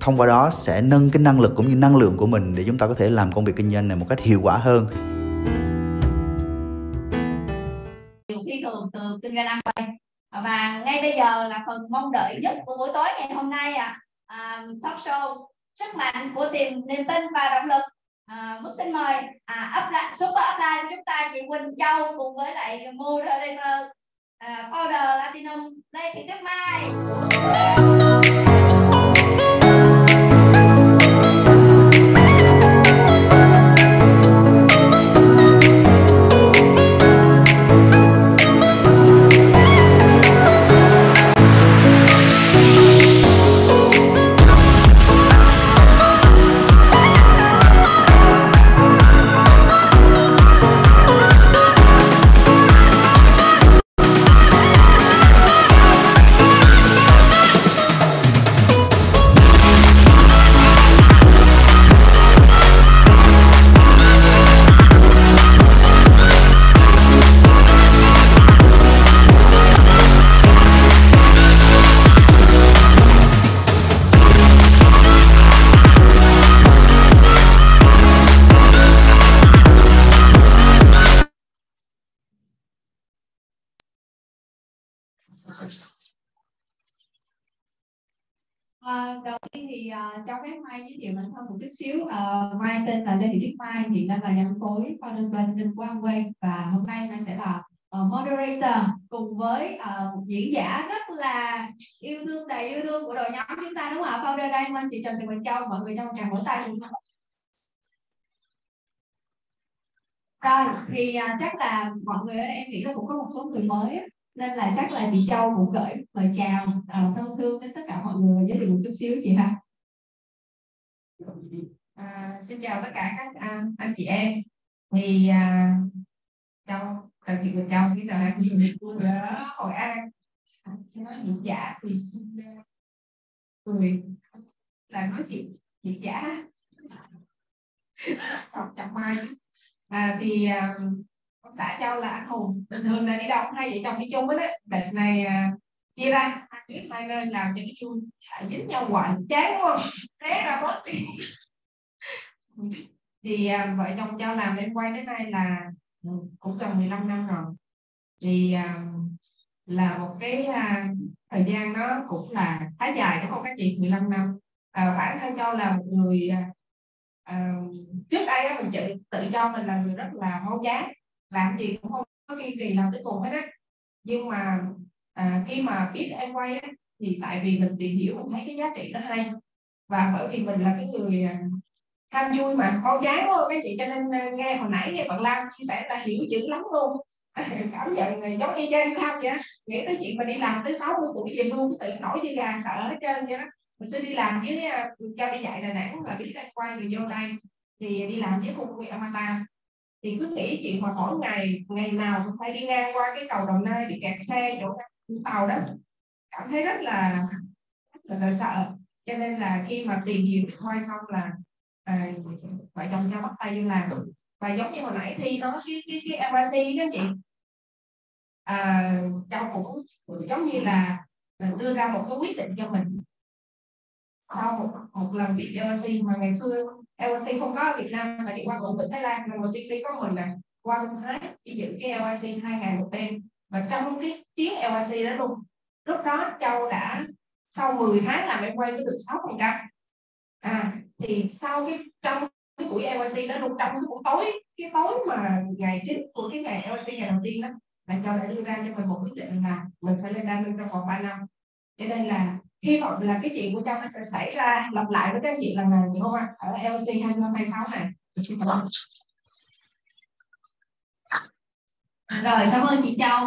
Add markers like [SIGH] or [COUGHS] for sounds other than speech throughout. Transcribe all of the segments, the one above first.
thông qua đó sẽ nâng cái năng lực cũng như năng lượng của mình để chúng ta có thể làm công việc kinh doanh này một cách hiệu quả hơn. Thường từ kinh doanh ăn và ngay bây giờ là phần mong đợi nhất của buổi tối ngày hôm nay à, à talk show sức mạnh của tìm niềm tin và động lực. À, mức xin mời à, upline, super upline của chúng ta chị Quỳnh Châu cùng với lại moderator à, founder Latinum Lê Thị Tuyết Mai. Thì uh, cho phép Mai giới thiệu bản thân một chút xíu. Uh, Mai tên là Lê Thị Tuyết Mai, hiện đang là giám phối Founders Plan Ninh Quang Quay và hôm nay Mai sẽ là uh, moderator cùng với uh, một diễn giả rất là yêu thương đầy yêu thương của đội nhóm chúng ta đúng không ạ? Founder Diamond chị Trần Thị Quỳnh Châu, mọi người trong tràng vỗ tay đúng không? Rồi thì uh, chắc là mọi người ở đây em nghĩ là cũng có một số người mới nên là chắc là chị Châu cũng gửi lời chào à, thân thương đến tất cả mọi người giới thiệu một chút xíu chị ha. À, xin chào tất cả các anh, anh chị em. Thì à, Châu chào chị Quỳnh Châu biết rồi em ở Hội An. Nói diễn giả thì xin à, cười. Là nói chuyện diễn giả. Học chẳng mai. À, thì à, ông xã châu là anh hùng. Bình thường là đi đâu hai vợ chồng đi chung hết đấy đợt này uh, chia ra hai biết hai nơi làm cho nó vui. Lại dính nhau hoài chán quá. Té ra bớt thì uh, vợ chồng châu làm em quay đến nay là ừ, cũng gần 15 năm rồi. Thì uh, là một cái uh, thời gian nó cũng là khá dài đúng không các chị 15 năm. À, bản thân châu là một người à, trước đây mình tự, tự cho mình là người rất là hô chán làm gì cũng không có kiên trì làm tới cùng hết á. Nhưng mà à, khi mà biết em quay á thì tại vì mình tìm hiểu mình thấy cái giá trị nó hay. Và bởi vì mình là cái người à, tham vui mà con dáng thôi các chị. Cho nên à, nghe hồi nãy nghe bạn Lam chia sẻ là hiểu dữ lắm luôn. [LAUGHS] Cảm nhận giống như trên tham vậy đó nghĩ tới chuyện mà đi làm tới 60 tuổi về luôn tự nổi như gà sợ hết trơn vậy đó. Mình xin đi làm với à, cho đi dạy Đà Nẵng là biết đang quay rồi vô đây. Thì đi làm với khu công Amata thì cứ nghĩ chuyện mà mỗi ngày ngày nào cũng phải đi ngang qua cái cầu đồng nai bị kẹt xe chỗ tàu đó. Cảm thấy rất là rất là, sợ. Cho nên là khi mà tìm hiểu thôi xong là à, vợ chồng cho bắt tay vô làm. Và giống như hồi nãy thi nó cái cái cái MRC đó chị. À, cháu cũng giống như là đưa ra một cái quyết định cho mình. Sau một, một lần bị LRC mà ngày xưa LRC không có ở Việt Nam mà thì qua bộ tỉnh Thái Lan, rồi đầu tiên đi có mình là qua bên Thái, đi giữ cái LRC hai ngày một đêm. Và trong cái chuyến LRC đó luôn, lúc đó Châu đã sau 10 tháng làm em quay mới được 6 phần trăm. À thì sau cái trong cái buổi LRC đó luôn, trong cái buổi tối, cái tối mà ngày chính của cái ngày LRC ngày đầu tiên đó, là Châu đã đưa ra cho mình một quyết định là mình sẽ lên đa lương trong vòng 3 năm. Cho nên là hy vọng là cái chuyện của Châu nó sẽ xảy ra lặp lại với các chị lần này đúng không ạ ở LC 2026 này. Rồi cảm ơn chị Châu.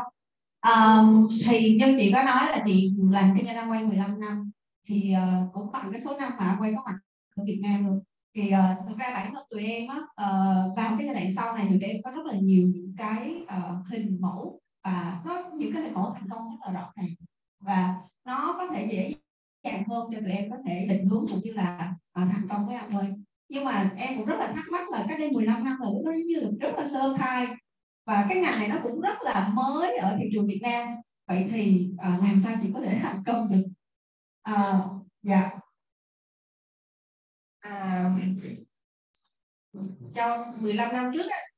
Um, thì như chị có nói là chị làm kinh doanh quay 15 năm thì uh, cũng bằng cái số năm mà quay có mặt ở Việt Nam luôn thì uh, thực ra bản thân tụi em á uh, vào cái giai đoạn sau này tụi em có rất là nhiều những cái uh, hình mẫu và có những cái hình mẫu thành công rất là rõ ràng và nó có thể dễ dàng hơn cho tụi em có thể định hướng cũng như là uh, thành công với anh ơi nhưng mà em cũng rất là thắc mắc là cách đây 15 năm là lúc đó như là rất là sơ khai. Và cái ngành này nó cũng rất là mới ở thị trường Việt Nam. Vậy thì à, uh, làm sao chị có thể thành công được? À, dạ. À, trong 15 năm trước ấy,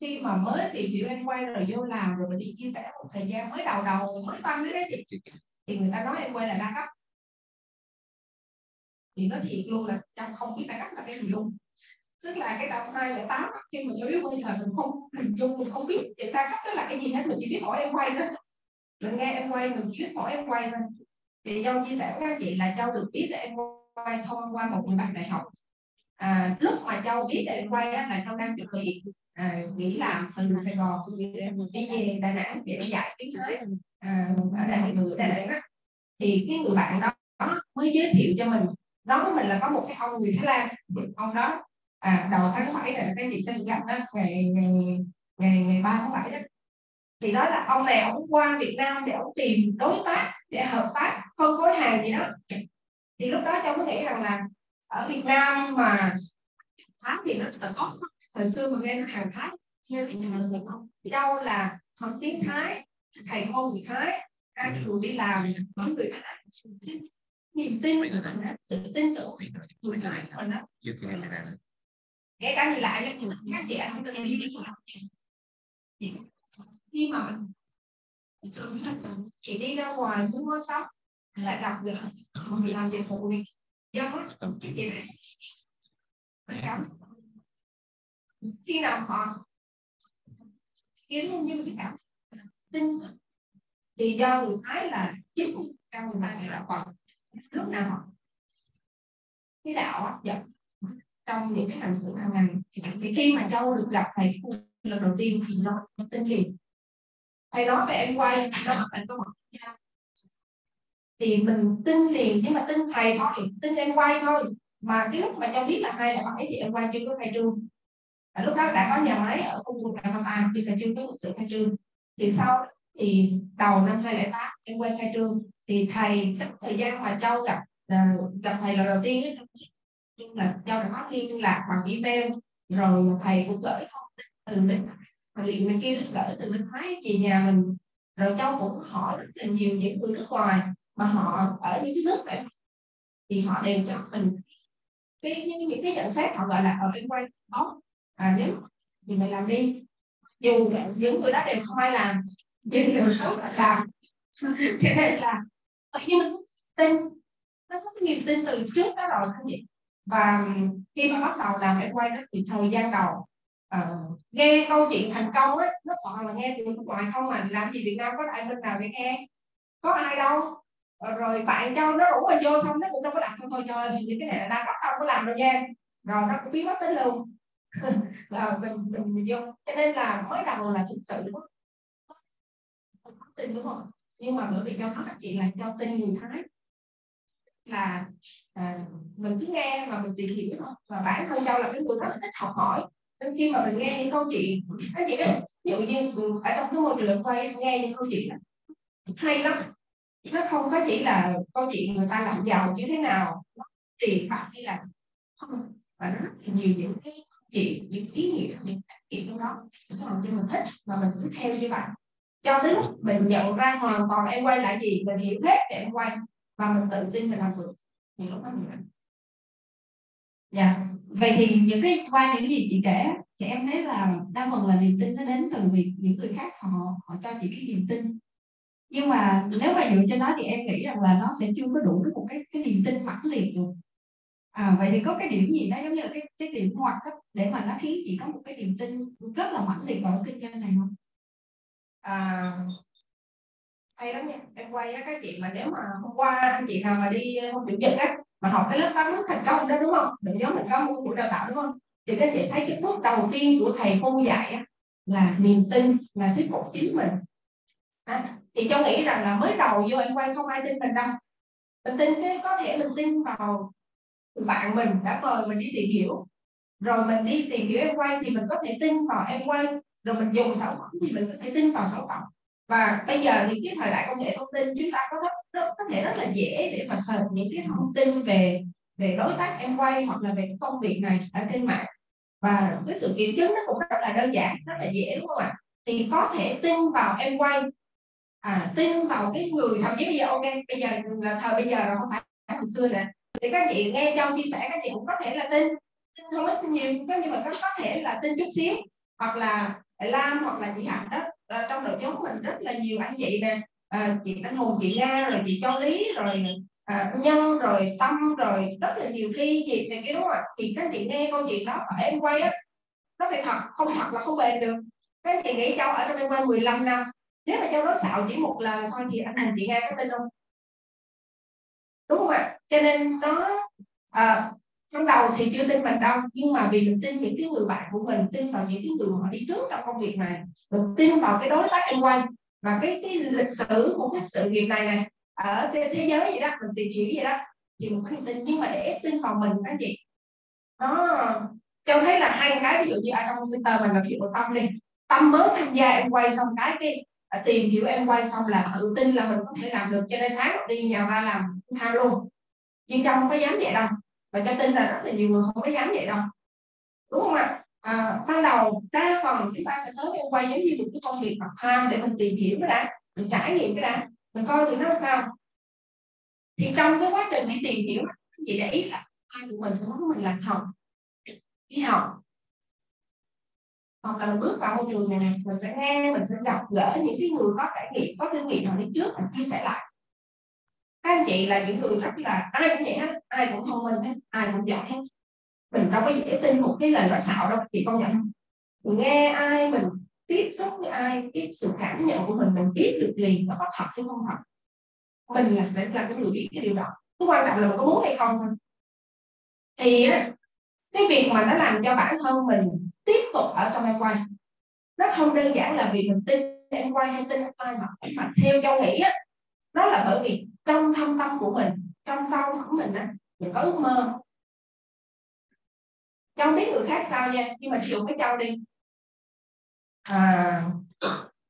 khi mà mới tìm hiểu em quay rồi vô làm rồi mình đi chia sẻ một thời gian mới đầu đầu mới tăng đấy chị. Thì người ta nói em quay là đa cấp. Thì nói thiệt luôn là trong không biết đa cấp là cái gì luôn tức là cái tập hai tám khi mà cho biết quay thời mình không mình dung mình không biết. Chị ta cắt đó là cái gì hết mình chỉ biết hỏi em quay thôi. Mình nghe em quay mình chỉ biết hỏi em quay thôi. Thì Châu chia sẻ với các chị là Châu được biết là em quay thông qua một người bạn đại học. À, lúc mà Châu biết là em quay á, là Châu đang chuẩn bị à, nghỉ làm từ Sài Gòn đi về Đà Nẵng để đi dạy tiếng Thái à, ở học Nẵng Đà Nẵng đó thì cái người bạn đó mới giới thiệu cho mình. Nói với mình là có một cái ông người Thái Lan ông đó à, đầu tháng 7 là các chị sẽ gặp đó ngày ngày ngày ngày ba tháng 7 đó. Thì đó là ông này ông qua Việt Nam để ông tìm đối tác để hợp tác phân phối hàng gì đó. Thì lúc đó cháu mới nghĩ rằng là ở Việt Nam mà Thái thì nó là tốt. Hồi xưa mà nghe hàng Thái như thì mình không đâu là học tiếng Thái thầy cô người Thái ăn dù đi làm mỗi người Thái. Niềm tin sự tin tưởng người Thái ở đó kể cả người lại các chị ăn được đi đi khi mà chị đi ra ngoài muốn mua sắm lại gặp được mình làm dịch vụ đi. Do chị này cấm. Khi nào họ kiếm như cái cảm tin thì do người thái là chính trong người ta là còn lúc nào họ cái đạo hấp dẫn trong những cái hành xử hàng ngày. Thì khi mà châu được gặp thầy lần đầu tiên thì nó tin liền. thầy nói về em quay đó bạn có một thì mình tin liền nhưng mà tin thầy thôi tin em quay thôi. Mà cái lúc mà châu biết là hai là bảy thì em quay chưa có khai trương. À, lúc đó đã có nhà máy ở khu vực Đà Nẵng thì khai chưa có sự khai trương. Thì sau thì đầu năm 2008 em quay khai trương. Thì thầy trong thời gian mà châu gặp uh, gặp thầy lần đầu tiên ấy, là mà đã đó liên lạc bằng email rồi thầy cũng gửi thông tin từ bên liền bên kia gửi từ bên thái về nhà mình. Rồi cháu cũng hỏi rất là nhiều những người nước ngoài mà họ ở những nước này. Thì họ đều cho mình cái những, những cái nhận xét họ gọi là ở bên quay đó. À nếu thì mày làm đi. Dù những người đó đều không ai làm nhưng đều số là làm. [LAUGHS] Cho nên là nhưng tin nó có cái niềm tin từ trước đó rồi không vậy? Và khi mà bắt đầu làm em quay đó thì thời gian đầu uh, nghe câu chuyện thành công ấy nó toàn là nghe từ nước ngoài không mà làm gì Việt Nam có đại bên nào để nghe? Có ai đâu. Ờ, rồi bạn cho nó rủ mà vô xong nó cũng đâu có làm thôi thôi cho những cái này là đang bắt đầu có làm rồi nha. Rồi nó cũng biết mất tính luôn. Là [LAUGHS] ờ, mình, mình mình vô. Cho nên là mới đầu là thực sự không tin đúng không? Nhưng mà bởi vì cho các chị là cho tin người thái. Là à, mình cứ nghe mà mình tìm hiểu thôi. Và bản thân châu là cái người rất thích học hỏi. Nên khi mà mình nghe những câu chuyện các chị ví dụ như ừ, ở trong cái môi trường quay nghe những câu chuyện hay lắm. Nó không có chỉ là câu chuyện người ta làm giàu như thế nào tiền bạc hay là không và nó rất là nhiều những cái chuyện những ý nghĩa những trải nghiệm trong đó. Nó làm cho mình thích và mình cứ theo như vậy. Cho đến lúc mình nhận ra hoàn toàn em quay lại gì mình hiểu hết để em quay và mình tự tin mình làm được thì lúc đó mình dạ vậy thì những cái qua những gì chị kể thì em thấy là đa phần là niềm tin nó đến từ việc những người khác họ họ cho chị cái niềm tin. Nhưng mà nếu mà dựa trên đó thì em nghĩ rằng là nó sẽ chưa có đủ được một cái cái niềm tin mãnh liệt được. À vậy thì có cái điểm gì đó giống như là cái cái điểm ngoặt đó, để mà nó khiến chị có một cái niềm tin rất là mãnh liệt vào kinh doanh này không? À, hay lắm nha. Em quay đó các chị mà nếu mà hôm qua anh chị nào mà đi ờ, hôm chủ nhật á mà học cái lớp tám bước thành công đó đúng không? Đừng giống mình có của buổi đào tạo đúng không? Thì các chị thấy cái bước đầu tiên của thầy cô dạy á, là niềm tin là thuyết phục chính mình. À, thì cho nghĩ rằng là mới đầu vô em quay không ai tin mình đâu. Mình tin cái có thể mình tin vào bạn mình đã mời mình đi tìm hiểu. Rồi mình đi tìm hiểu em quay thì mình có thể tin vào em quay. Rồi mình dùng sản phẩm thì mình có thể tin vào sản phẩm và bây giờ thì cái thời đại công nghệ thông tin chúng ta có rất, rất có thể rất là dễ để mà search những cái thông tin về về đối tác em quay hoặc là về cái công việc này ở trên mạng. Và cái sự kiểm chứng nó cũng rất là đơn giản rất là dễ đúng không ạ? Thì có thể tin vào em quay. À, tin vào cái người thậm chí bây giờ ok bây giờ là thời bây giờ rồi không phải hồi xưa nè. Thì các chị nghe trong chia sẻ các chị cũng có thể là tin tin không ít nhiều nhưng mà có thể là tin chút xíu. Hoặc là Lam hoặc là chị Hạnh đó à, trong đội nhóm mình rất là nhiều anh chị nè. À, chị Anh Hùng chị Nga rồi chị Cho Lý rồi à, Nhân rồi Tâm rồi rất là nhiều khi chị này cái đó chị các chị nghe câu chuyện đó ở em quay á nó phải thật không thật là không bền được. Các chị nghĩ Châu ở trong em quay 15 năm nếu mà cháu nói xạo chỉ một lần thôi thì anh Hùng chị Nga có tin không? Đúng không ạ? Cho nên nó à, trong đầu thì chưa tin mình đâu nhưng mà vì mình tin những cái người bạn của mình tin vào những cái người họ đi trước trong công việc này mình tin vào cái đối tác em quay và cái cái lịch sử của cái sự nghiệp này này ở thế, thế giới vậy đó mình tìm hiểu vậy đó thì mình không tin. Nhưng mà để tin vào mình cái gì nó cho thấy là hai cái ví dụ như ở trong center mình là ví dụ tâm đi tâm mới tham gia em quay xong cái cái à, tìm hiểu em quay xong là tự tin là mình có thể làm được cho nên tháng đi tiên nhào ra làm tham luôn. Nhưng trong không có dám vậy đâu và cho tin là rất là nhiều người không có dám vậy đâu. Đúng không ạ? À, ban đầu đa phần chúng ta sẽ tới em quay giống như một cái công việc part time để mình tìm hiểu cái đã mình trải nghiệm cái đã mình coi thử nó sao. Thì trong cái quá trình đi tìm hiểu chị để ý là ai của mình sẽ muốn mình làm học đi học. Hoặc là bước vào môi trường này mình sẽ nghe mình sẽ gặp gỡ những cái người có trải nghiệm có kinh nghiệm họ đi trước mình chia sẻ lại các anh chị là những người rất là ai cũng vậy hết ai cũng thông minh hết ai cũng giỏi hết. Mình đâu có dễ tin một cái lời nói xạo đâu, chị công nhận. Mình nghe ai, mình tiếp xúc với ai cái sự cảm nhận của mình mình biết được liền là có thật hay không thật. Mình là sẽ là cái người biết cái điều đó. Cái quan trọng là mình có muốn hay không thôi. Thì cái việc mà nó làm cho bản thân mình tiếp tục ở trong em quay, nó không đơn giản là vì mình tin em quay hay tin ai mà mà theo châu nghĩ á, đó là bởi vì trong thâm tâm của mình trong sâu của mình á mình có ước mơ. Cháu biết người khác sao nha nhưng mà chịu với cháu đi. À,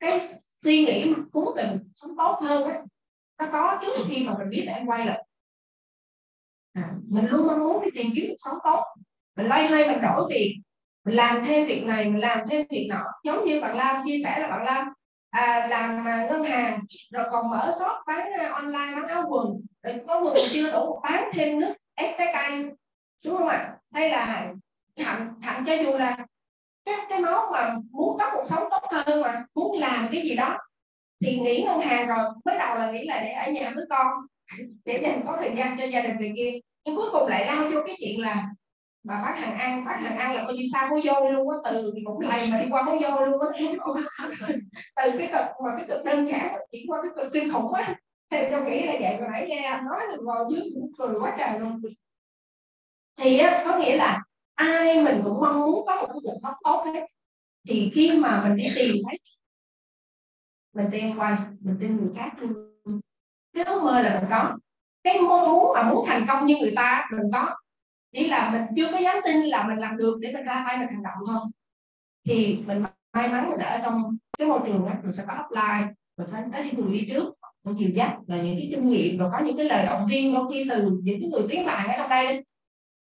cái suy nghĩ mà muốn về mình sống tốt hơn á nó có trước khi mà mình biết là em quay lại. À, mình luôn mong muốn đi tìm kiếm cuộc sống tốt. Mình loay hoay mình đổi việc mình làm thêm việc này mình làm thêm việc nọ. Giống như bạn Lam chia sẻ là bạn Lam à, làm à, ngân hàng rồi còn mở shop bán à, online bán áo quần. Rồi có quần chưa? Đủ bán thêm nước ép trái cây đúng không ạ? Hay là thậm thậm cho dù là cái cái máu mà muốn có cuộc sống tốt hơn mà muốn làm cái gì đó thì nghỉ ngân hàng rồi. Mới đầu là nghĩ là để ở nhà với con để dành có thời gian cho gia đình người kia. Nhưng cuối cùng lại lao vô cái chuyện là mà bác hàng ăn bác hàng ăn là coi như sao có vô luôn á từ một lầy mà đi qua có vô luôn á [LAUGHS] từ cái cực mà cái cực đơn giản chỉ qua cái cực kinh khủng quá thì tôi nghĩ là vậy mà nãy nghe anh nói là ngồi dưới cũng cười quá trời luôn. Thì á, có nghĩa là ai mình cũng mong muốn có một cái cuộc sống tốt hết. Thì khi mà mình đi tìm thấy mình tin quay mình tin người khác cái ước mơ là mình có. Cái mong muốn mà muốn thành công như người ta mình có chỉ là mình chưa có dám tin là mình làm được để mình ra tay, mình hành động không? Thì mình may mắn mình ở trong cái môi trường đó, mình sẽ có offline mình sẽ có những người đi trước, sẽ chiều dắt là những cái kinh nghiệm và có những cái lời động viên đôi khi từ những cái người tiếng bạn ở trong đây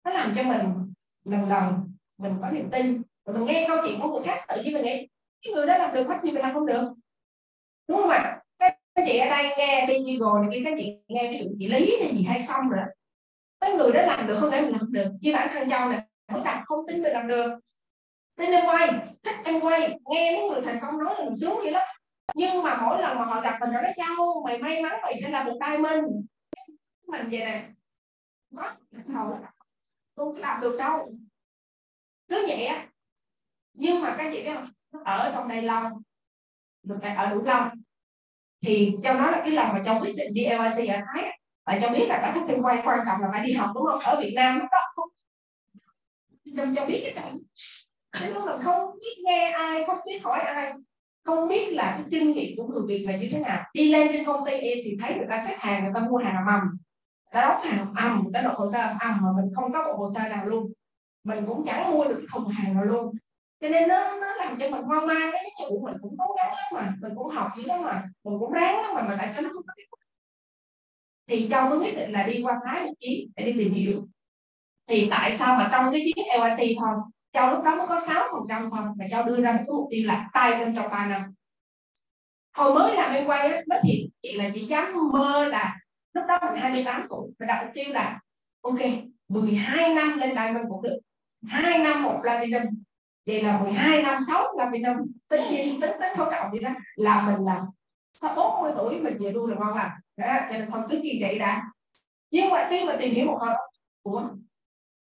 nó làm cho mình lần lần mình có niềm tin và mình nghe câu chuyện của người khác, tự nhiên mình nghĩ, cái người đó làm được hết gì mình làm không được? Đúng không ạ? Các chị ở đây nghe đi rồi này kia các chị nghe ví dụ chị lý này gì hay xong rồi mấy người đó làm được không phải mình làm được? Như bản thân châu này không đặt không tin mình làm được. Nên em quay, thích em quay, nghe mấy người thành công nói là mình sướng vậy đó. Nhưng mà mỗi lần mà họ gặp mình nói châu, mày may mắn mày sẽ là một diamond. Mình vậy nè. Có đầu không làm được đâu. Cứ vậy á. Nhưng mà các chị biết không? Ở trong đây lâu. Được ở đủ lâu. Thì châu nói là cái lần mà châu quyết định đi LIC ở Thái tại cho biết là các thuyết quay quan trọng là phải đi học đúng không? Ở Việt Nam nó không đừng cho biết cái này, thế nó là không biết nghe ai không biết hỏi ai không biết là cái kinh nghiệm của người Việt là như thế nào. Đi lên trên công ty em thì thấy người ta xếp hàng người ta mua hàng mầm. Người ta đóng hàng ầm ta nộp hồ sơ ầm mà mình không có một hồ sơ nào luôn. Mình cũng chẳng mua được thùng hàng nào luôn. Cho nên nó nó làm cho mình hoang mang cái vụ mình cũng cố gắng lắm mà mình cũng học dữ lắm mà mình cũng ráng lắm mà mà tại sao nó không có thì châu mới quyết định là đi qua thái một chuyến để đi tìm hiểu. Thì tại sao mà trong cái chuyến LRC thôi châu lúc đó mới có 6 phần trăm thôi mà châu đưa ra một mục tiêu là tay lên trong 3 năm. Hồi mới làm em quay á thì chị là chị dám mơ là lúc đó mình 28 tuổi và đặt mục tiêu là, ok 12 năm lên đài mình cũng được. Hai năm một platinum. Vậy là 12 năm 6 platinum. Tính tính tính số cộng gì đó, là mình là sau 40 tuổi mình về đu là ngon lành đó cho nên không cứ kiên trì đã. Nhưng mà khi mà tìm hiểu một hồi. Của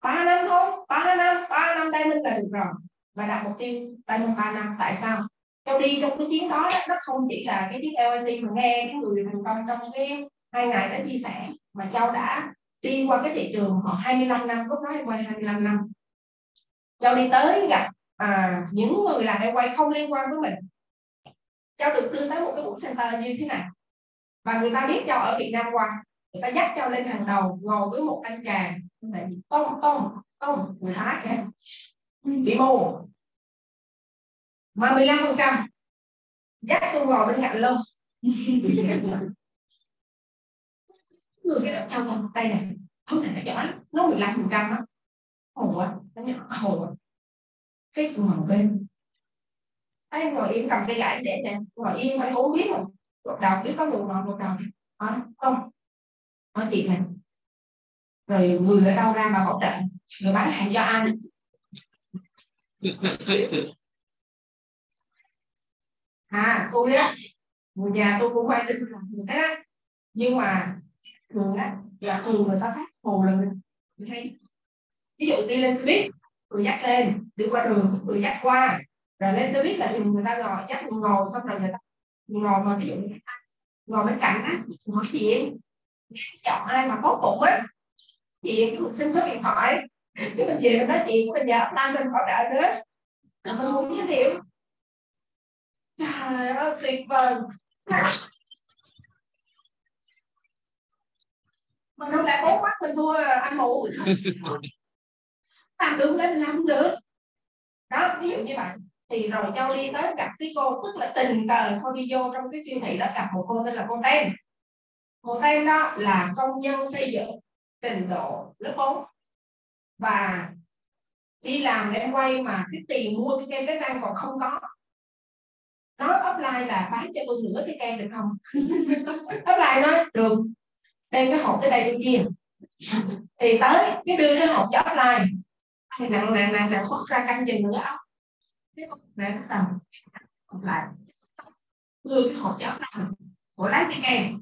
ba năm thôi ba năm ba năm đây mình là được rồi. Và đặt mục tiêu ba năm ba năm tại sao? Châu đi trong cái chuyến đó nó không chỉ là cái chiếc LIC mà nghe cái người thành công trong cái hai ngày đã chia sẻ mà châu đã đi qua cái thị trường họ 25 năm lúc đó em quay 25 năm. Châu đi tới gặp à, những người làm em quay không liên quan với mình. Châu được đưa tới một cái buổi center như thế này và người ta biết châu ở Việt Nam qua. Người ta dắt châu lên hàng đầu, ngồi với một anh chàng. Tông tông tông, người Thái kìa. Bị mù. Mà 15 phần trăm, dắt tôi ngồi bên cạnh luôn [LAUGHS] người cái đó châu trong tay này, không thể nó giỏi. Nó 15 phần trăm á. Hồ á nó nhỏ hồ cái ngồi bên anh ngồi im cầm cây gậy để nè ngồi im phải không biết rồi một đầu biết có một vào một đầu à, không có chị này. Rồi người ở đâu ra mà hỗ trợ? Người bán hàng cho anh. À tôi á người nhà tôi cũng quay đến làm người thế nhưng mà thường á là thường người ta phát hồ là người hay ví dụ đi lên xe buýt người dắt lên đi qua đường người dắt qua. Rồi lên xe buýt là thường người ta ngồi dắt người ngồi xong rồi người ta ngồi mà ví dụ ngồi bên cạnh á nói chuyện chọn ai mà tốt bụng á chị mình xin số điện thoại cái mình về mình nói chuyện bây giờ đang mình hỗ trợ nữa. Mình muốn giới thiệu. Trời ơi tuyệt vời. Mình không lại bốn mắt mình thua anh mù làm được lên làm được đó ví dụ như vậy thì rồi châu đi tới gặp cái cô tức là tình cờ thôi đi vô trong cái siêu thị đó gặp một cô tên là cô tem, cô tem đó là công nhân xây dựng trình độ lớp 4 và đi làm em quay mà cái tiền mua cái kem đánh răng còn không có nó offline là bán cho tôi nửa cái kem được không offline nói được đem cái hộp tới đây tôi chia thì tới cái đưa cái hộp cho offline thì nặng nặng nặng nặng khuất ra canh chừng nữa ốc để bắt đầu học lại. Đưa cái hộp cho offline của lấy cái kem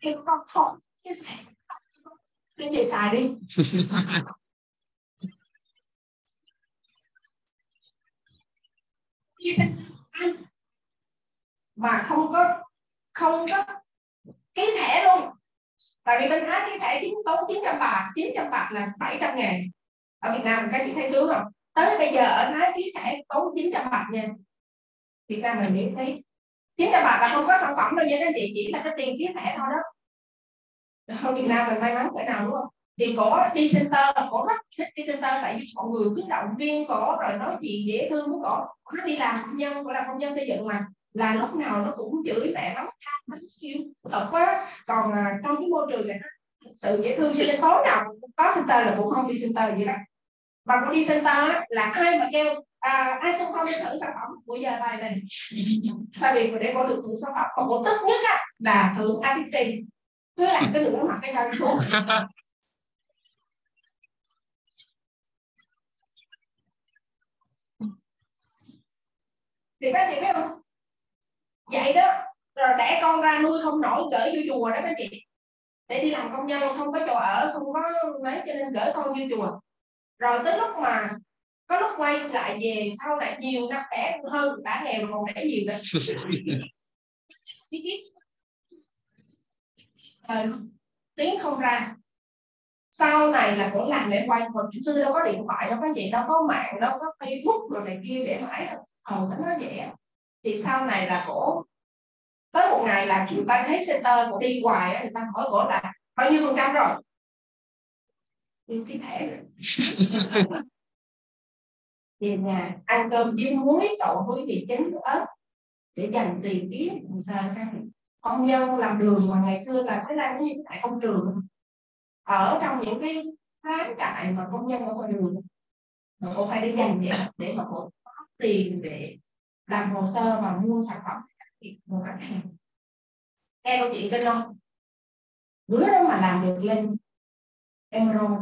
thì con thôi cái cái để xài đi. Mà không có không có ký thẻ luôn tại vì bên Thái thì thẻ chính tốn 900 bạc 900 bạc là 700 ngàn. Ở Việt Nam cái chị thấy sướng không? Tới bây giờ ở Thái ký thẻ tốn 900 bạc nha. Việt Nam mình miễn phí 900 bạc là không có sản phẩm đâu nha các chị, chỉ là cái tiền ký thẻ thôi đó. Ở Việt Nam mình may mắn cỡ nào, đúng không? Thì có đi center có rất thích đi center tại vì mọi người, cứ động viên có rồi nói chuyện dễ thương với có nó đi làm công nhân, cổ làm công nhân xây dựng mà là lúc nào nó cũng chửi mẹ nó nó kêu thật quá còn à, trong cái môi trường này sự dễ thương cho nên tối nào có center là cũng không đi center vậy. Đó và cũng đi center là ai mà kêu à, ai xung phong thử sản phẩm? Của giờ tay này tại vì để có được thử sản phẩm. Còn một tức nhất á, là thử artistry cứ làm cái nửa mặt cái thân xuống. [LAUGHS] Thì các chị biết không vậy đó. Rồi đẻ con ra nuôi không nổi gửi vô chùa đó các chị. Để đi làm công nhân không có chỗ ở không có lấy cho nên gửi con vô chùa. Rồi tới lúc mà có lúc quay lại về sau lại nhiều năm đẻ hơn đã nghèo còn đẻ nhiều nữa. [LAUGHS] Tiếng không ra. Sau này là cũng làm để quay hồi xưa đâu có điện thoại đâu có gì đâu có mạng đâu có facebook rồi này kia để mãi đâu. Ờ nó nói vậy thì sau này là cổ, tới một ngày là người ta thấy center cổ đi hoài người ta hỏi cổ là, bao nhiêu phần trăm rồi? Nhưng cái thẻ rồi. [LAUGHS] Về nhà, ăn cơm với muối, đậu với vị chén ớt để dành tiền kiếm làm sao ra công nhân làm đường mà ngày xưa là phải làm như tại công trường. Ở trong những cái láng trại mà công nhân ở ngoài đường, mà cô phải đi dành để để mà cô có tiền để làm hồ sơ và mua sản phẩm của khách hàng. Nghe câu chuyện kinh không? Đứa đó mà làm được lên emerald.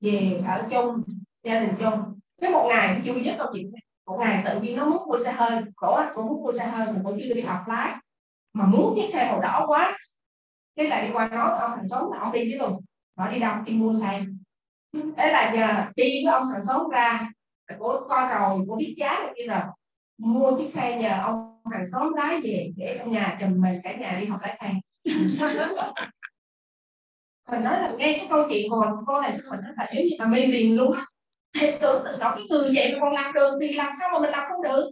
Về ở chung gia đình chung. Cái một ngày vui nhất câu chuyện một ngày tự nhiên nó muốn mua xe hơi cổ cũng muốn mua xe hơi mà cổ chưa đi học lái mà muốn chiếc xe màu đỏ quá cái lại đi qua nói ông thằng xóm là ông đi với luôn nó đi đâu đi mua xe thế là giờ đi với ông thằng xóm ra cô coi rồi cô biết giá là kia rồi mua chiếc xe nhờ ông hàng xóm lái về để trong nhà chùm mình, cả nhà đi học lái xe. [LAUGHS] Mình nói là nghe cái câu chuyện của cô này sao mình nói là giống như amazing luôn. Thì tưởng tượng đó cái từ vậy mà còn làm được thì làm sao mà mình làm không được?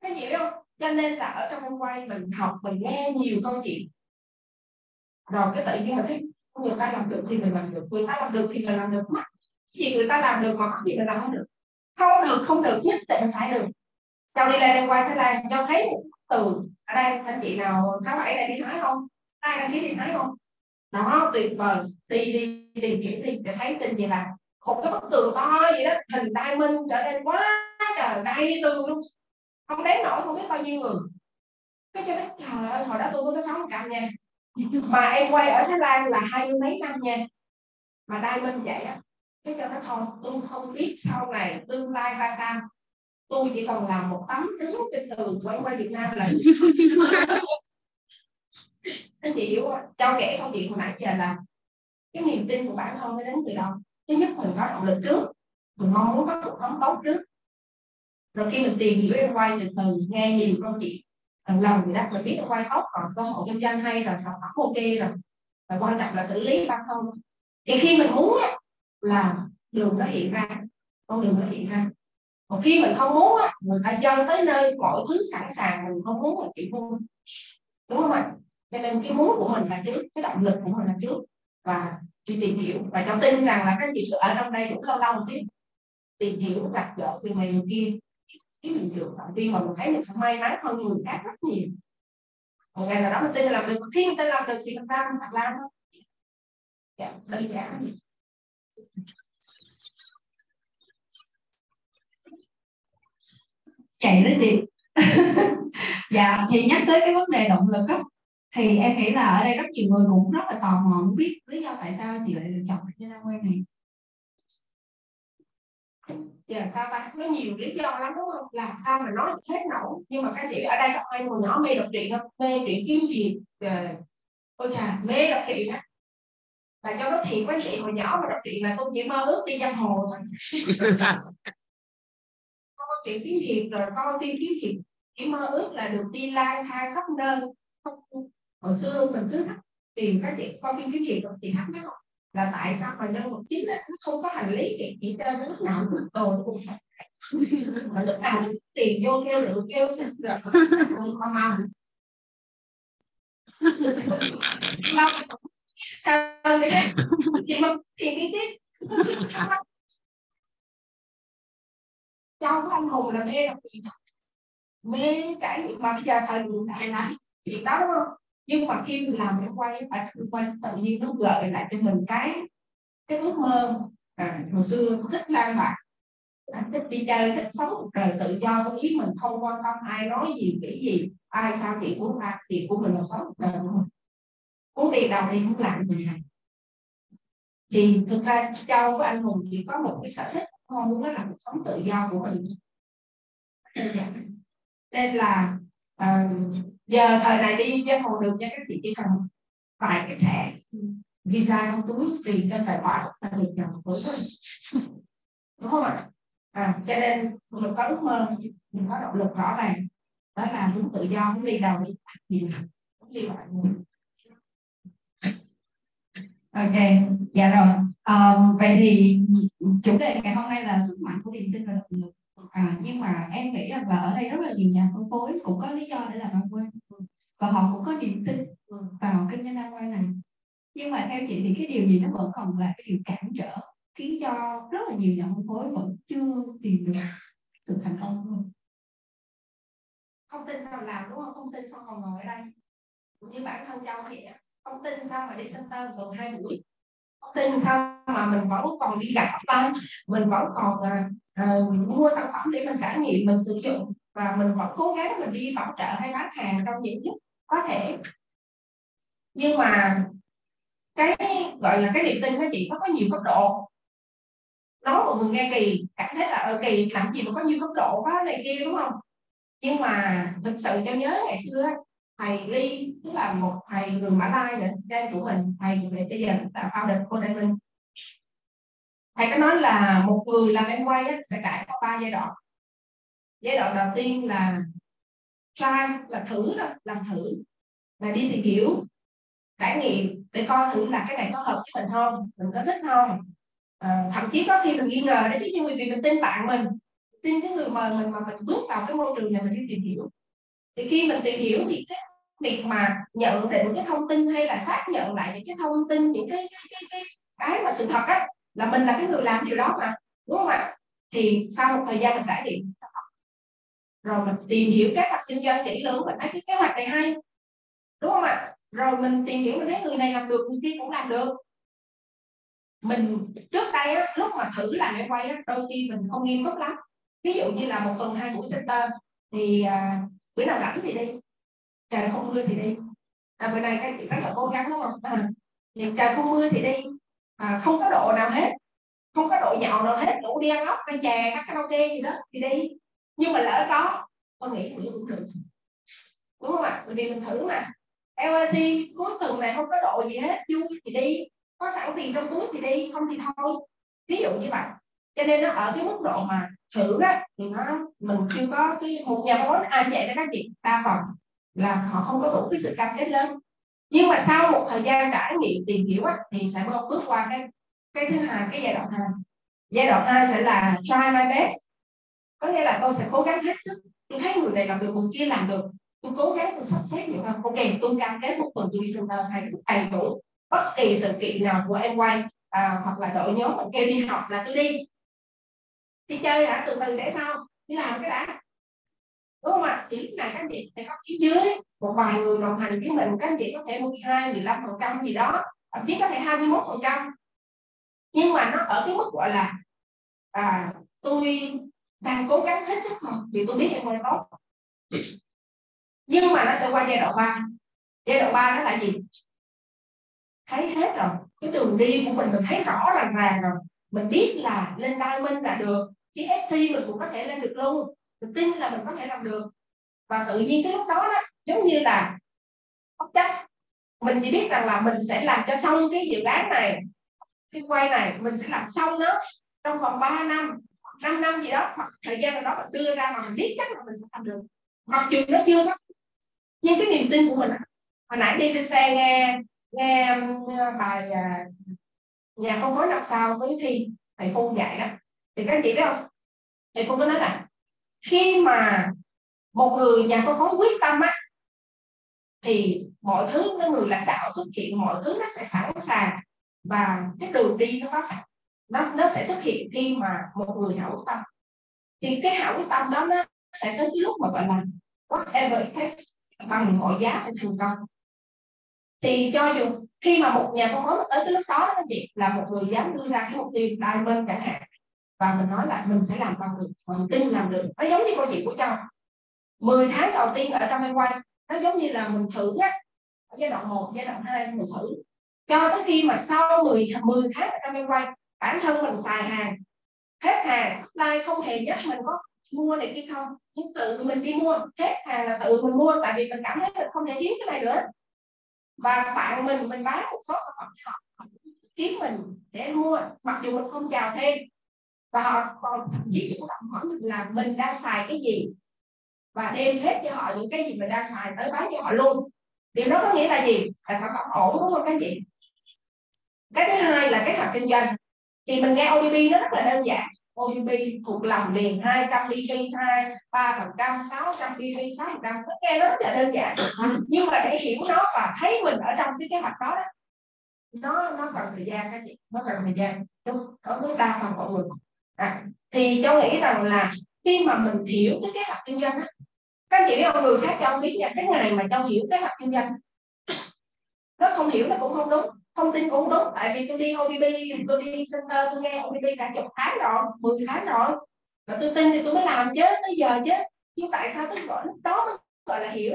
Cái hiểu không? Cho nên là ở trong em quay mình học, mình nghe nhiều câu chuyện rồi, cái tự nhiên là thích người ta làm được thì mình làm được, người ta làm được thì mình làm được mắt gì người ta làm được mà mắt gì mình làm không được. Không được không được, nhất định phải được. Châu đi lên quay thái lan châu thấy một từ ở đây, anh chị nào tháng bảy này đi hái không? Ai đăng ký đi hái không? Đó, tuyệt vời. Đi đi tìm hiểu đi, để thấy tin gì là một cái bức tường to gì đó, hình diamond trở nên quá trời đầy tường luôn. Không đếm nổi, không biết bao nhiêu người. Cái cho biết trời ơi, hồi đó tôi mới có sáu trăm nha mà em quay ở Thái Lan là hai mươi mấy năm nha. Mà diamond vậy á, cái cho nó thôi, tôi không biết sau này tương lai ra sao. Tôi chỉ cần làm một tấm cứng trên tường quay qua Việt Nam là [LAUGHS] anh chị hiểu không? cho kể câu chuyện hồi nãy giờ là cái niềm tin của bản thân nó đến từ đâu? Thứ nhất mình có động lực trước. Mình mong muốn có cuộc sống tốt trước. Rồi khi mình tìm hiểu em quay từ từ, nghe nhiều câu chuyện lòng lần thì đã mình biết được quay khóc còn cơ hội kinh doanh hay là sản phẩm ok rồi. Và quan trọng là xử lý bản không thì khi mình muốn là đường nó hiện ra, con đường nó hiện ra. Còn khi mình không muốn người ta dâng tới nơi mọi thứ sẵn sàng, mình không muốn là chuyện vui đúng không ạ? Cho nên cái muốn của mình là trước, cái động lực của mình là trước. Và đi tìm hiểu. Và cháu tin rằng là các chị ở trong đây cũng lâu lâu xíu. Tìm hiểu, gặp gỡ từ này người kia mình được động viên mà mình thấy mình sẽ may mắn hơn người khác rất nhiều. Một ngày nào đó mình tin là làm được khi mình tin làm được thì mình ra mình thật làm thôi. Dạ, đơn giản chạy đó chị [LAUGHS] dạ thì nhắc tới cái vấn đề động lực á thì em nghĩ là ở đây rất nhiều người cũng rất là tò mò muốn biết lý do tại sao chị lại lựa chọn cái Nam quen này giờ dạ, sao ta? Nó nhiều lý do lắm đúng không? Làm sao mà nói hết nổi? Nhưng mà các chị ở đây có ai người nhỏ mê đọc truyện không? Mê truyện kiếm gì? Ờ, ôi chà mê đọc truyện á là cho nó thiệt với chị hồi nhỏ mà đọc truyện là tôi chỉ mơ ước đi giang hồ thôi. [LAUGHS] Coi chuyện kiếm hiệp rồi coi phim kiếm hiệp chỉ mơ ước là được đi lang thang khắp nơi. Hồi xưa mình cứ tìm các chị coi phim kiếm hiệp rồi chị hát mấy không là tại sao mà nhân vật chính nó không có hành lý thì chỉ trên lúc nào cũng đồ cũng sạch [LAUGHS] mà lúc nào tiền vô kêu được kêu rồi mau. Thằng đấy chị mà tiền đi tiếp? Châu anh hùng là mê truyện mê nghiệm mà bây giờ thời hiện đại là chuyện đó đúng không nhưng mà khi mình làm cái quay phải quay tự nhiên nó gợi lại cho mình cái cái ước mơ. À, hồi xưa thích lan bạc anh à, thích đi chơi thích sống cuộc đời tự do có ý mình không quan tâm ai nói gì nghĩ gì ai sao thì của ta thì của mình là sống một đời của mình. Muốn đi đâu đi muốn làm gì này. Thì thực ra châu với anh hùng chỉ có một cái sở thích mong muốn là cuộc sống tự do của mình. Nên là uh, giờ thời này đi giang hồ được cho các chị chỉ cần vài cái thẻ. Visa trong túi tiền trên tài khoản là được nhận với đúng không ạ? À, cho nên mình có ước mơ mình có động lực rõ ràng. Đó là muốn tự do muốn đi đâu đi gì muốn đi lại ok dạ rồi. Um, vậy thì chủ đề ngày hôm nay là sức mạnh của niềm tin và động lực à, nhưng mà em nghĩ rằng là ở đây rất là nhiều nhà phân phối cũng có lý do để làm ăn quay và họ cũng có niềm tin vào kinh doanh ăn quay này. Nhưng mà theo chị thì cái điều gì nó vẫn còn là cái điều cản trở khiến cho rất là nhiều nhà phân phối vẫn chưa tìm được sự thành công luôn không tin sao làm đúng không? Không tin sao còn ngồi ở đây? Cũng như bản thân châu vậy không tin sao mà đi center gần hai buổi? Không tin sao mà mình vẫn còn đi gặp tay mình vẫn còn à, uh, mua sản phẩm để mình trải nghiệm mình sử dụng và mình vẫn cố gắng mình đi bảo trợ hay bán hàng trong những lúc có thể. Nhưng mà cái gọi là cái niềm tin của chị nó có nhiều cấp độ. Nói mọi người nghe kỳ cảm thấy là ờ, kỳ làm gì mà có nhiều cấp độ quá này kia đúng không? Nhưng mà thực sự cho nhớ ngày xưa thầy ly tức là một thầy người mã lai nữa trên của mình thầy về bây giờ là founder của đại minh thầy có nói là một người làm em quay á, sẽ trải qua ba giai đoạn. Giai đoạn đầu tiên là try là thử đó làm thử là đi tìm hiểu trải nghiệm để coi thử là cái này có hợp với mình không mình có thích không. À, thậm chí có khi mình nghi ngờ đấy chứ nhưng vì mình tin bạn mình tin cái người mời mình mà mình bước vào cái môi trường này mình đi tìm hiểu. Thì khi mình tìm hiểu thì cái việc mà nhận định cái thông tin hay là xác nhận lại những cái thông tin những cái cái cái cái, cái mà sự thật á là mình là cái người làm điều đó mà đúng không ạ? Thì sau một thời gian mình trải nghiệm rồi mình tìm hiểu các hoạch kinh doanh kỹ lưỡng mình thấy cái kế hoạch này hay đúng không ạ? Rồi mình tìm hiểu mình thấy người này làm được người kia cũng làm được. Mình trước đây á, lúc mà thử làm để quay á, đôi khi mình không nghiêm túc lắm. Ví dụ như là một tuần hai buổi center thì à, bữa nào rảnh thì đi. Trời không mưa thì đi. À, bữa nay các chị rất là cố gắng đúng không? À, trời không mưa thì đi à, không có độ nào hết. Không có độ nhậu nào hết. Đủ đi ăn ốc ăn chè các karaoke gì đó thì đi. Nhưng mà lỡ có tôi nghĩ bữa cũng được. Đúng không ạ? Bởi vì mình thử mà. LAC cuối tuần này không có độ gì hết. Vui thì đi. Có sẵn tiền trong túi thì đi. Không thì thôi. Ví dụ như vậy. Cho nên nó ở cái mức độ mà thử á thì nó mình chưa có cái một nhà vốn ai à, vậy đó các chị. Đa phần là họ không có đủ cái sự cam kết lớn nhưng mà sau một thời gian trải nghiệm tìm hiểu á, thì sẽ bước qua cái cái thứ hai cái giai đoạn hai. Giai đoạn hai sẽ là try my best. Có nghĩa là tôi sẽ cố gắng hết sức. Tôi thấy người này làm được người kia làm được. Tôi cố gắng tôi sắp xếp nhiều hơn. Ok tôi cam kết một tuần tôi đi center hay đầy đủ bất kỳ sự kiện nào của em quay à, hoặc là đội nhóm mình kêu đi học là tôi đi. Đi chơi đã từ từ để sau. Đi làm cái đã đúng không ạ? Thì lúc này các chị sẽ có phía dưới một vài người đồng hành với mình các chị có thể 12, 15 phần trăm gì đó thậm chí có thể 21 phần trăm. Nhưng mà nó ở cái mức gọi là à, tôi đang cố gắng hết sức rồi vì tôi biết em ngồi tốt. Nhưng mà nó sẽ qua giai đoạn 3 giai đoạn 3 đó là gì? Thấy hết rồi. Cái đường đi của mình mình thấy rõ ràng ràng rồi. Mình biết là lên diamond là được chứ FC mình cũng có thể lên được luôn mình tin là mình có thể làm được. Và tự nhiên cái lúc đó đó, giống như là, bất chấp. Mình chỉ biết rằng là mình sẽ làm cho xong cái dự án này, cái quay này, mình sẽ làm xong nó trong vòng 3 năm 5 năm gì đó. Hoặc thời gian nào đó mình đưa ra mà mình biết chắc là mình sẽ làm được. Mặc dù nó chưa có. Nhưng cái niềm tin của mình hồi nãy đi trên xe nghe nghe ờ, bài ờ, nhà không nói năm sau với thi, thầy phun dạy đó. Thì các anh chị biết không? Thầy phun có nói là khi mà một người nhà phân phối quyết tâm á, thì mọi thứ nó người lãnh đạo xuất hiện, mọi thứ nó sẽ sẵn sàng và cái đường đi nó có sẵn. Nó nó sẽ xuất hiện khi mà một người hảo quyết tâm. Thì cái hảo quyết tâm đó nó sẽ tới cái lúc mà gọi là whatever it takes bằng mọi giá để thành công. Thì cho dù khi mà một nhà phân phối tới cái lúc đó, nó chị là một người dám đưa ra cái mục tiêu diamond chẳng hạn và mình nói là mình sẽ làm bằng được mình tin làm được. Nó giống như câu chuyện của châu. 10 tháng đầu tiên ở trong em quay nó giống như là mình thử á giai đoạn 1, giai đoạn 2 mình thử. Cho tới khi mà sau 10, 10 tháng ở trong em quay bản thân mình xài hàng hết hàng lai không hề nhắc mình có mua này kia không. Nhưng tự mình đi mua hết hàng là tự mình mua tại vì mình cảm thấy mình không thể thiếu cái này nữa. Và bạn mình mình bán một số sản phẩm họ kiếm mình để mua mặc dù mình không chào thêm và họ còn thậm chí chủ động hỏi mình là mình đang xài cái gì. Và đem hết cho họ những cái gì mình đang xài tới bán cho họ luôn. Điều đó có nghĩa là gì? Là sản phẩm ổn đúng không các chị? Cái thứ hai là kết hợp kinh doanh. Thì mình nghe ODB nó rất là đơn giản. ODB thuộc lòng liền 200 BP 2 3 phần trăm 600 BP 6 phần trăm. Nghe nó rất là đơn giản. Nhưng mà để hiểu nó và thấy mình ở trong cái kế hoạch đó, đó nó nó cần thời gian các chị. Nó cần thời gian. Đúng. Đối với đa phần mọi người à, thì cháu nghĩ rằng là khi mà mình hiểu cái kế hoạch kinh doanh á các chị biết không người khác cho biết nha cái ngày mà cháu hiểu kế hoạch kinh doanh [COUGHS] nó không hiểu là cũng không đúng thông tin cũng đúng tại vì tôi đi OBB tôi đi center tôi nghe OBB cả chục tháng rồi 10 tháng rồi và tôi tin thì tôi mới làm chứ tới giờ chứ nhưng tại sao tôi gọi đó mới gọi là hiểu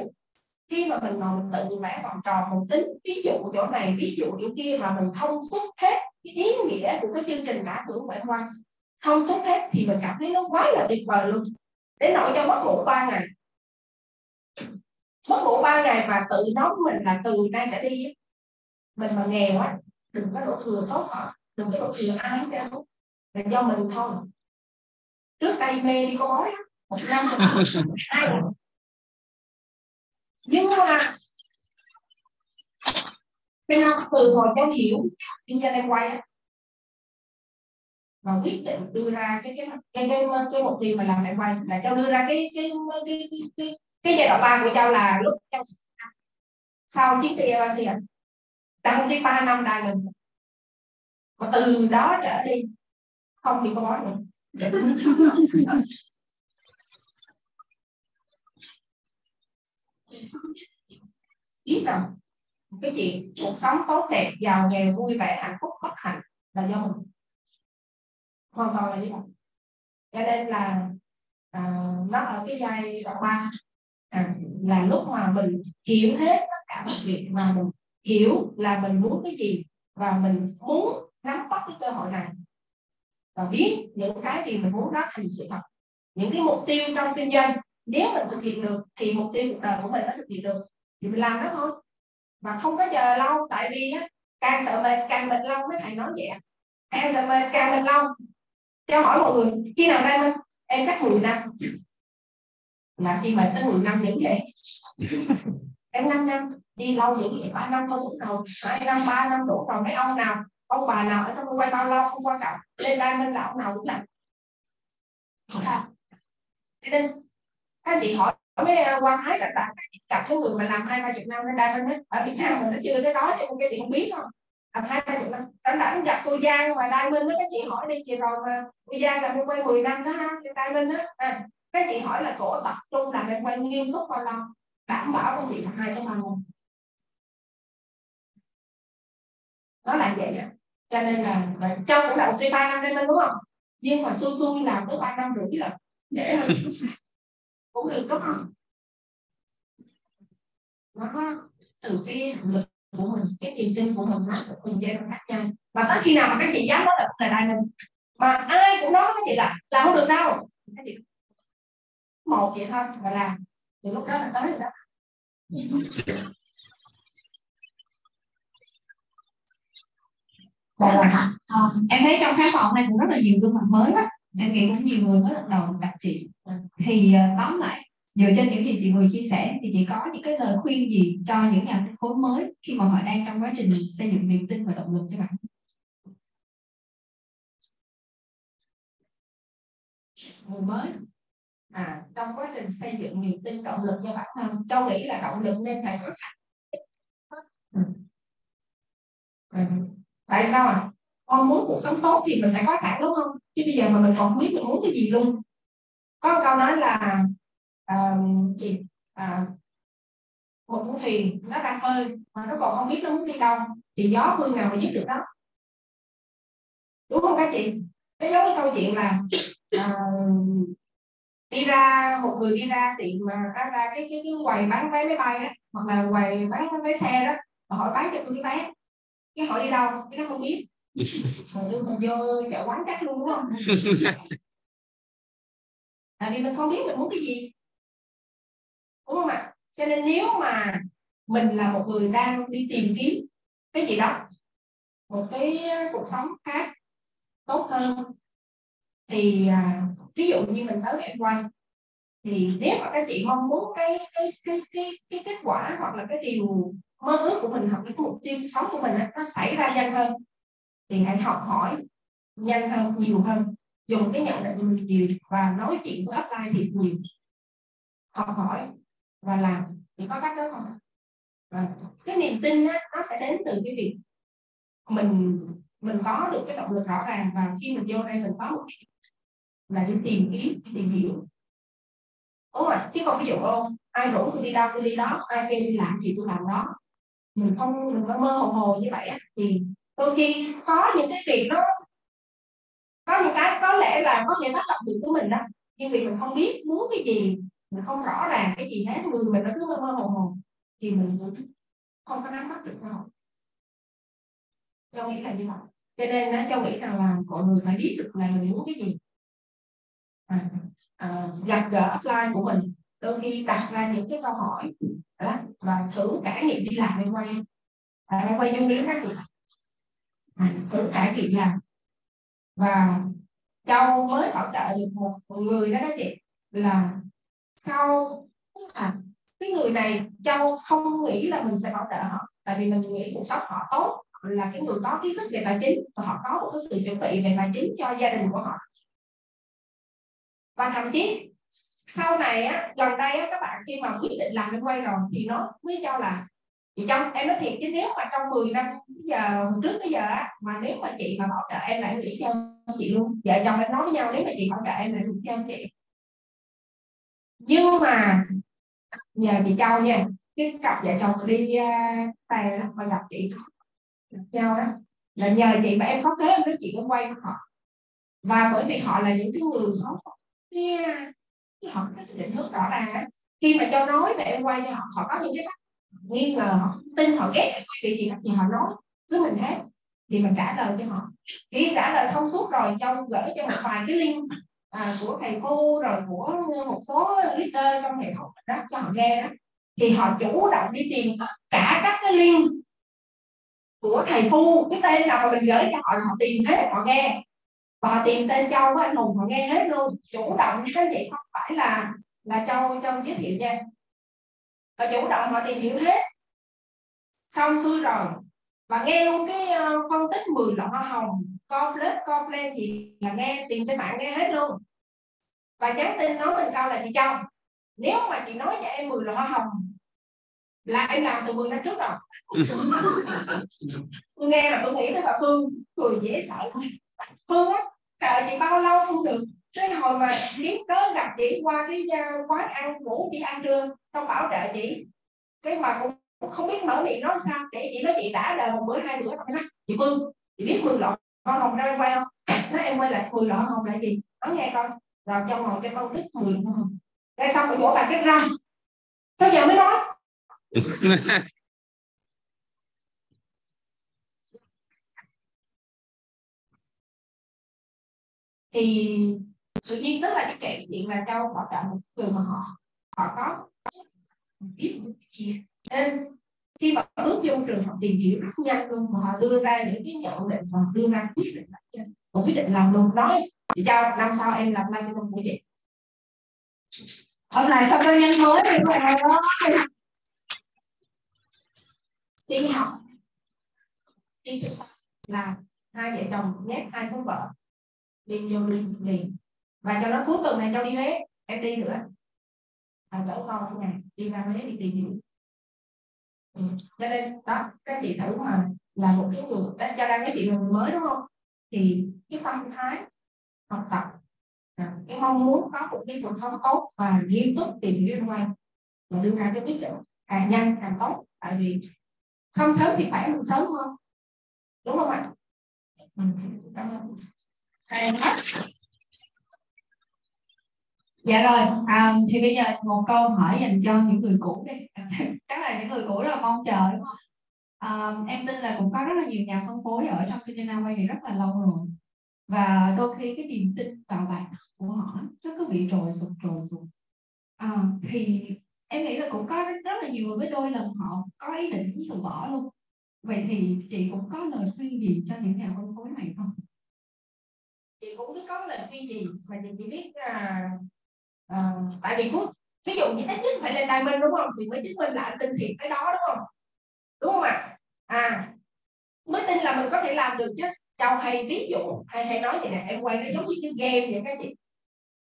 khi mà mình ngồi mình tự vẽ vòng tròn mình tính ví dụ chỗ này ví dụ chỗ kia mà mình thông suốt hết cái ý nghĩa của cái chương trình đã cửa ngoại hoa thông sốt hết thì mình cảm thấy nó quá là tuyệt vời luôn. Đến nỗi cho mất ngủ ba ngày. Mất ngủ ba ngày và tự nói mình là từ nay trở đi mình mà nghèo á, đừng có đổ thừa sốt họ đừng có đổ thừa ai hết đâu là do mình thôi. Trước đây mê đi có bói một năm hai nhưng mà cái năm từ hồi cháu hiểu kinh ra đây quay á và quyết định đưa ra cái cái cái cái, cái mục tiêu mà làm đại quan là cháu đưa ra cái cái cái cái, cái, cái giai đoạn ba của cháu là lúc cháu sau chuyến đi ASEAN đăng ký ba năm đài lần và từ đó trở đi không thì có bói nữa. Ý rằng cái chuyện cuộc sống tốt đẹp giàu nghèo vui vẻ hạnh phúc bất hạnh là do mình hoàn toàn là như vậy. Cho nên là à, nó ở cái giai đoạn ba. À, là lúc mà mình hiểu hết tất cả mọi việc mà mình hiểu là mình muốn cái gì và mình muốn nắm bắt cái cơ hội này và biết những cái gì mình muốn đó thành sự thật. Những cái mục tiêu trong kinh doanh nếu mình thực hiện được thì mục tiêu cuộc đời của mình đã thực hiện được thì mình làm đó thôi. Và không có chờ lâu tại vì á, càng sợ mệt càng mệt lâu mới thầy nói vậy càng sợ mệt càng mệt lâu cho hỏi mọi người khi nào đây em cách 10 năm. Là khi mà tới 10 năm những vậy? [LAUGHS] Em 5 năm. Đi lâu những vậy? Ba năm không lúc đầu hai năm ba năm đủ rồi mấy ông nào? Ông bà nào ở trong quay bao lâu? Không quan trọng. Lên đây là ông nào cũng làm. Cho nên các chị hỏi mấy quan ái các bạn gặp số người mà làm hai ba chục năm ở đây bên ở Việt Nam mình nó chưa tới đó thì cái chị không biết không làm hai ba năm đã đã gặp cô Giang và Đai Minh đó các chị hỏi đi chị rồi mà cô Giang làm em quay 10 năm đó ha Đai Minh á. À, các chị hỏi là cổ tập trung làm em quay nghiêm túc bao lâu? Đảm bảo không bị hai cái ba năm nó là vậy đó cho nên là châu cũng là một ba năm đây đúng không? Nhưng mà su su làm tới ba năm rưỡi rồi để [LAUGHS] cũng được đúng không? Nó từ cái lực của mình cái niềm tin của mình nó sẽ từng giai đoạn khác nhau. Và tới khi nào mà các chị dám nói là là đại mình mà ai cũng nói với chị là làm không được đâu. Các chị một vậy thôi và làm. Thì lúc đó là tới rồi đó. Dạ. À, em thấy trong khán phòng này cũng rất là nhiều gương mặt mới đó. Em nghĩ cũng nhiều người mới lần đầu gặp chị. Thì uh, tóm lại dựa trên những gì chị vừa chia sẻ thì chị có những cái lời khuyên gì cho những nhà phân phối mới khi mà họ đang trong quá trình xây dựng niềm tin và động lực cho bạn? Người mới. À, trong quá trình xây dựng niềm tin động lực cho bản thân. Châu nghĩ là động lực nên phải có sẵn. Ừ. Ừ. tại sao à con muốn cuộc sống tốt thì mình phải có sẵn đúng không? Chứ bây giờ mà mình còn không biết mình muốn cái gì luôn. Có một câu nói là uh, gì uh, một con thuyền nó đang bơi mà nó còn không biết nó muốn đi đâu. Thì gió phương nào mà giúp được đó đúng không các chị? Nó giống cái câu chuyện là uh, đi ra một người đi ra tiệm mà ra, ra cái cái cái quầy bán vé máy bay á hoặc là quầy bán vé xe đó mà hỏi bán cho tôi cái vé cái hỏi đi đâu? Cái nó không biết. Rồi đưa mình vô chợ quán cắt luôn đúng không? [LAUGHS] Tại vì mình không biết mình muốn cái gì đúng không ạ? Cho nên nếu mà mình là một người đang đi tìm kiếm cái gì đó một cái cuộc sống khác tốt hơn thì à, ví dụ như mình tới em quay thì nếu mà các chị mong muốn cái cái cái cái cái kết quả hoặc là cái điều mơ ước của mình hoặc là cái mục tiêu sống của mình nó xảy ra nhanh hơn thì hãy học hỏi nhanh hơn nhiều hơn dùng cái nhận định mình nhiều và nói chuyện với upline thiệt nhiều. Học hỏi và làm. Thì có cách đó không và cái niềm tin á, nó sẽ đến từ cái việc mình mình có được cái động lực rõ ràng và khi mình vô đây mình có một cái là đi tìm kiếm tìm hiểu. Đúng rồi chứ không ví dụ không ai rủ tôi đi đâu tôi đi đó ai kêu đi làm gì tôi làm đó. Mình không mình không mơ hồ hồ như vậy á thì đôi khi có những cái việc nó có những cái có lẽ là có thể cái động được của mình đó nhưng vì mình không biết muốn cái gì mình không rõ ràng cái gì hết người mình nó cứ mơ mơ hồ hồ thì mình cũng không có nắm bắt được đâu Châu nghĩ là như vậy. Cho nên nó Châu nghĩ rằng là mọi người phải biết được là mình muốn cái gì. À, à, gặp gỡ offline của mình đôi khi đặt ra những cái câu hỏi đó, và thử trải nghiệm đi làm em quay. À, em quay nhân viên các chị à, thử trải nghiệm làm. Và Châu mới hỗ trợ được một, một người đó đó chị là sau à, cái người này Châu không nghĩ là mình sẽ bảo trợ họ tại vì mình nghĩ cuộc sống họ tốt là cái người có kiến thức về tài chính và họ có một cái sự chuẩn bị về tài chính cho gia đình của họ. Và thậm chí sau này á, gần đây á, các bạn khi mà quyết định làm bên quay rồi thì nó mới cho là chị trong em nói thiệt chứ nếu mà trong 10 năm giờ trước tới giờ á, mà nếu mà chị mà bảo trợ em lại nghĩ cho chị luôn. Vợ chồng em nói với nhau nếu mà chị bảo trợ em lại nghĩ cho chị nhưng mà nhờ chị Châu nha cái cặp vợ chồng đi à, uh, tè mà gặp chị gặp nhau đó là nhờ chị mà em có kế em nói chuyện có quay với họ. Và bởi vì họ là những cái người sống cái họ có sự định hướng rõ ràng ấy, khi mà cho nói và em quay cho họ họ có những cái nghi ngờ họ tin họ ghét quay quay chị gặp gì họ nói với mình hết thì mình trả lời cho họ. Khi trả lời thông suốt rồi cho gửi cho một vài cái link à, của thầy cô rồi của một số leader trong hệ thống đó cho họ nghe đó. Thì họ chủ động đi tìm tất cả các cái link của thầy phu cái tên nào mình gửi cho họ họ tìm hết họ nghe. Và tìm tên châu của anh hùng họ nghe hết luôn. Chủ động như thế vậy không phải là là châu châu giới thiệu nha. Và chủ động họ tìm hiểu hết. Xong xuôi rồi và nghe luôn cái ờ, phân tích 10 loại hoa hồng complex complex gì là nghe tìm trên mạng nghe hết luôn. Và nhắn tin nói mình câu là chị châu nếu mà chị nói cho em 10 loại hoa hồng là em làm từ 10 năm trước rồi. [LAUGHS] Tôi nghe là tôi nghĩ tới bà phương cười dễ sợ phương á trời chị bao lâu không được. Cái hồi mà kiếm cớ gặp chị qua cái uh, quán ăn ngủ chị ăn trưa xong bảo trợ chị. Cái mà cũng không biết mở miệng nói sao để chị nói chị đã đời một bữa hai bữa rồi nói chị phương chị biết mười lọ con hồng ra quay không? Nói em quay lại mười lọ hồng là gì? Nói nghe con rồi trong ngồi cho con thích mười lọ hồng. Cái xong rồi vỗ bà cái răng. Sao giờ mới nói? [LAUGHS] Thì tự nhiên tức là cái kệ chuyện là châu họ chọn một người mà họ họ có. Biết gì nên khi mà bước vô trường học tìm hiểu rất nhanh luôn mà họ đưa ra những cái nhận định và đưa ra quyết định một quyết định làm luôn. Nói để cho năm sau em làm lại cho công của hôm nay sao tôi nhân mới thì các bạn ơi đi học. Đi sự là hai vợ chồng nhét hai con vợ. Đi vô đi liền và cho nó cuối tuần này cho đi Huế. Em đi nữa. À, gỡ con trong ngày đi ra Huế đi tìm hiểu ừ. cho nên đó các chị thử mà là một cái người đã cho ra cái chị người mới đúng không? Thì cái tâm thái học tập à, cái mong muốn có một cái cuộc sống tốt và nghiêm túc tìm liên quan và đưa ra cái quyết định càng nhanh càng tốt. Tại vì xong sớm thì phải hơn sớm hơn. Đúng không ạ? Ừ. cảm ơn dạ rồi à, thì bây giờ một câu hỏi dành cho những người cũ đi. [LAUGHS] Chắc là những người cũ rất là mong chờ đúng không? À, em tin là cũng có rất là nhiều nhà phân phối ở trong kinh doanh quay này rất là lâu rồi. Và đôi khi cái niềm tin vào bản của họ nó cứ bị trồi sụt trồi sụt à, thì em nghĩ là cũng có rất, rất là nhiều người với đôi lần họ có ý định từ bỏ luôn. Vậy thì chị cũng có lời khuyên gì cho những nhà phân phối này không? Chị cũng biết có lời khuyên gì mà chị chỉ biết là à, tại vì cũng ví dụ như nhất phải lên đài minh đúng không? Thì mới chứng minh là anh tin thiệt cái đó đúng không? Đúng không ạ? À? à mới tin là mình có thể làm được chứ. Châu hay ví dụ hay hay nói vậy nè em quay nó giống như cái game vậy các chị.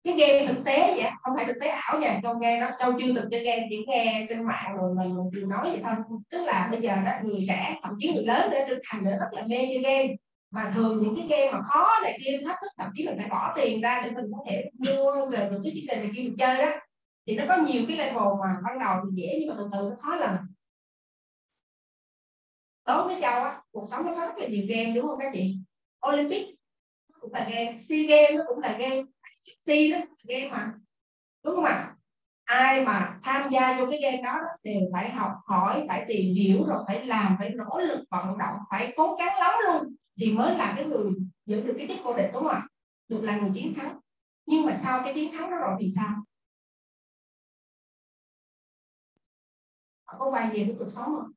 Cái game thực tế vậy không phải thực tế ảo nha. Châu nghe nó châu chưa từng chơi game chỉ nghe trên mạng rồi mình mình chỉ nói vậy thôi. Tức là bây giờ đó người trẻ thậm chí người lớn để trưởng thành nữa rất là mê chơi game mà thường những cái game mà khó này kia thách thức thậm chí mình phải bỏ tiền ra để mình có thể mua về được cái chương trình này kia mình chơi đó thì nó có nhiều cái level mà ban đầu thì dễ, nhưng mà từ từ nó khó lần đối với châu á, cuộc sống nó có rất là nhiều game, đúng không các chị? Olympic cũng là game, SEA game nó cũng là game SEA đó game mà. Đúng không ạ? Ai mà tham gia vô cái game đó đều phải học hỏi, phải tìm hiểu, rồi phải làm, phải nỗ lực, vận động, phải cố gắng lắm luôn thì mới là cái người giữ được cái chức vô địch đúng không ạ? Được là người chiến thắng. Nhưng mà sau cái chiến thắng đó rồi thì sao? Họ có quay về với cuộc sống không?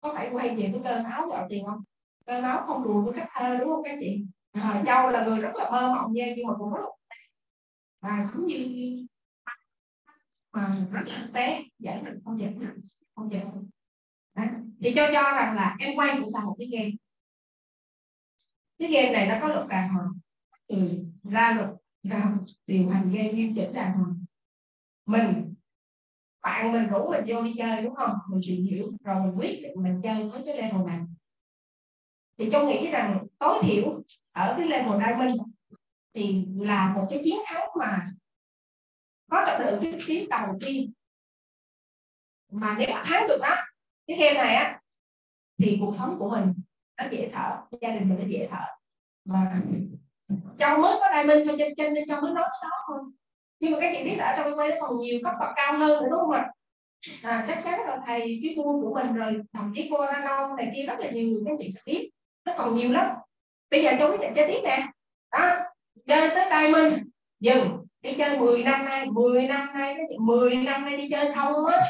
Có phải quay về với cơn áo gạo tiền không? Cơn áo không đùa với khách thơ đúng không các chị? À, châu là người rất là mơ mộng nha nhưng mà cũng rất là và sống như mà rất là tế giải định không giải không giải thì cho cho rằng là em quay cũng là một cái game cái game này nó có luật đàng hoàng. Từ ra luật ra điều hành game nghiêm chỉnh đàng hoàng. Mình, bạn mình rủ mình vô đi chơi, đúng không? Mình tìm hiểu. Rồi mình quyết định mình chơi với cái level này. Thì tôi nghĩ rằng tối thiểu ở cái level diamond thì là một cái chiến thắng mà có được được chút xíu đầu tiên. Mà nếu thắng được đó, cái game này á, thì cuộc sống của mình nó dễ thở gia đình mình nó dễ thở. Mà châu mới có diamond thôi cho nên châu mới nói cái đó thôi. Nhưng mà các chị biết là ở trong quay nó còn nhiều cấp bậc cao hơn nữa đúng không ạ? À, chắc chắn là thầy cái cô của mình rồi thậm chí cô Lan Đông này kia rất là nhiều người các chị sẽ biết. Nó còn nhiều lắm. Bây giờ cháu quyết định chơi tiếp nè. Đó chơi tới diamond dừng. Đi chơi 10 năm nay 10 năm nay cái 10 năm nay đi chơi không á?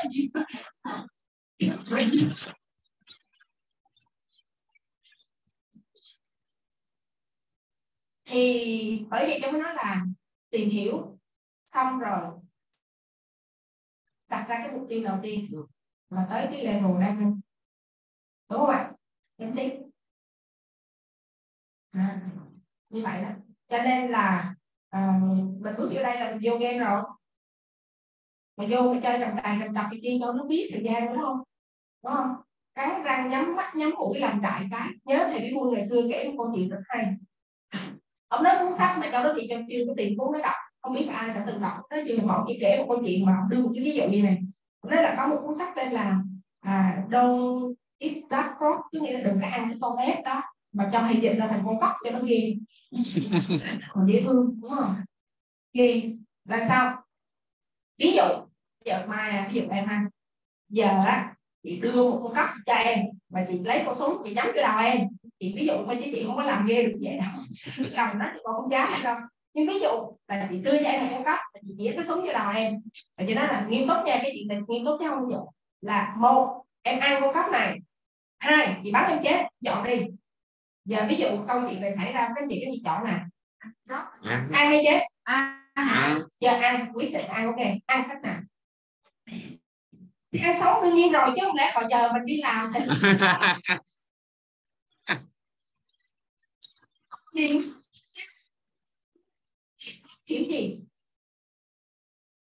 Thì bởi vậy cháu mới nói là tìm hiểu xong rồi đặt ra cái mục tiêu đầu tiên mà tới cái level đang đúng không ạ? Em tiếp à, như vậy đó. Cho nên là à, mình bước vô đây là mình vô game rồi. Mà vô mà chơi trọng tài trồng đập thì chi cho nó biết thời gian đúng không? Đúng không? Cắn răng nhắm mắt nhắm mũi làm đại cái. Nhớ thầy bí quân ngày xưa kể một câu chuyện rất hay ông nói cuốn sách mà cho nó thị trường chưa có tiền cuốn nó đọc. Không biết ai đã từng đọc. Tới trường họ chỉ kể một câu chuyện mà đưa một cái ví dụ như này. Nói là có một cuốn sách tên là à, Don't Eat That Frog tức nghĩa là đừng có ăn cái con ếch đó mà cho hay dịch ra thành con cóc cho nó ghi [LAUGHS] còn dễ thương đúng không? Ghi là sao? Ví dụ giờ mai ví dụ em ăn giờ á chị đưa một con cóc cho em. Và chị lấy con súng chị nhắm cái đầu em. Chị ví dụ thôi chứ chị không có làm ghê được vậy đâu. Cầm nó còn không giá đâu. Nhưng ví dụ là chị đưa cho em một con và chị chỉ cái súng vô đầu em. Và chị nói là nghiêm túc nha cái chuyện này nghiêm túc chứ không dụ. Là một em ăn con cóc này. Hai chị bắn em chết. Dọn đi. Giờ ví dụ câu chuyện này xảy ra các chị cái gì chọn nè. Đó. Ăn. Hay chết? Ăn. À. giờ ăn quyết định ăn ok. Ăn cách nào ăn sống đương nhiên rồi chứ không lẽ họ chờ mình đi làm [LAUGHS] thì kiểu gì?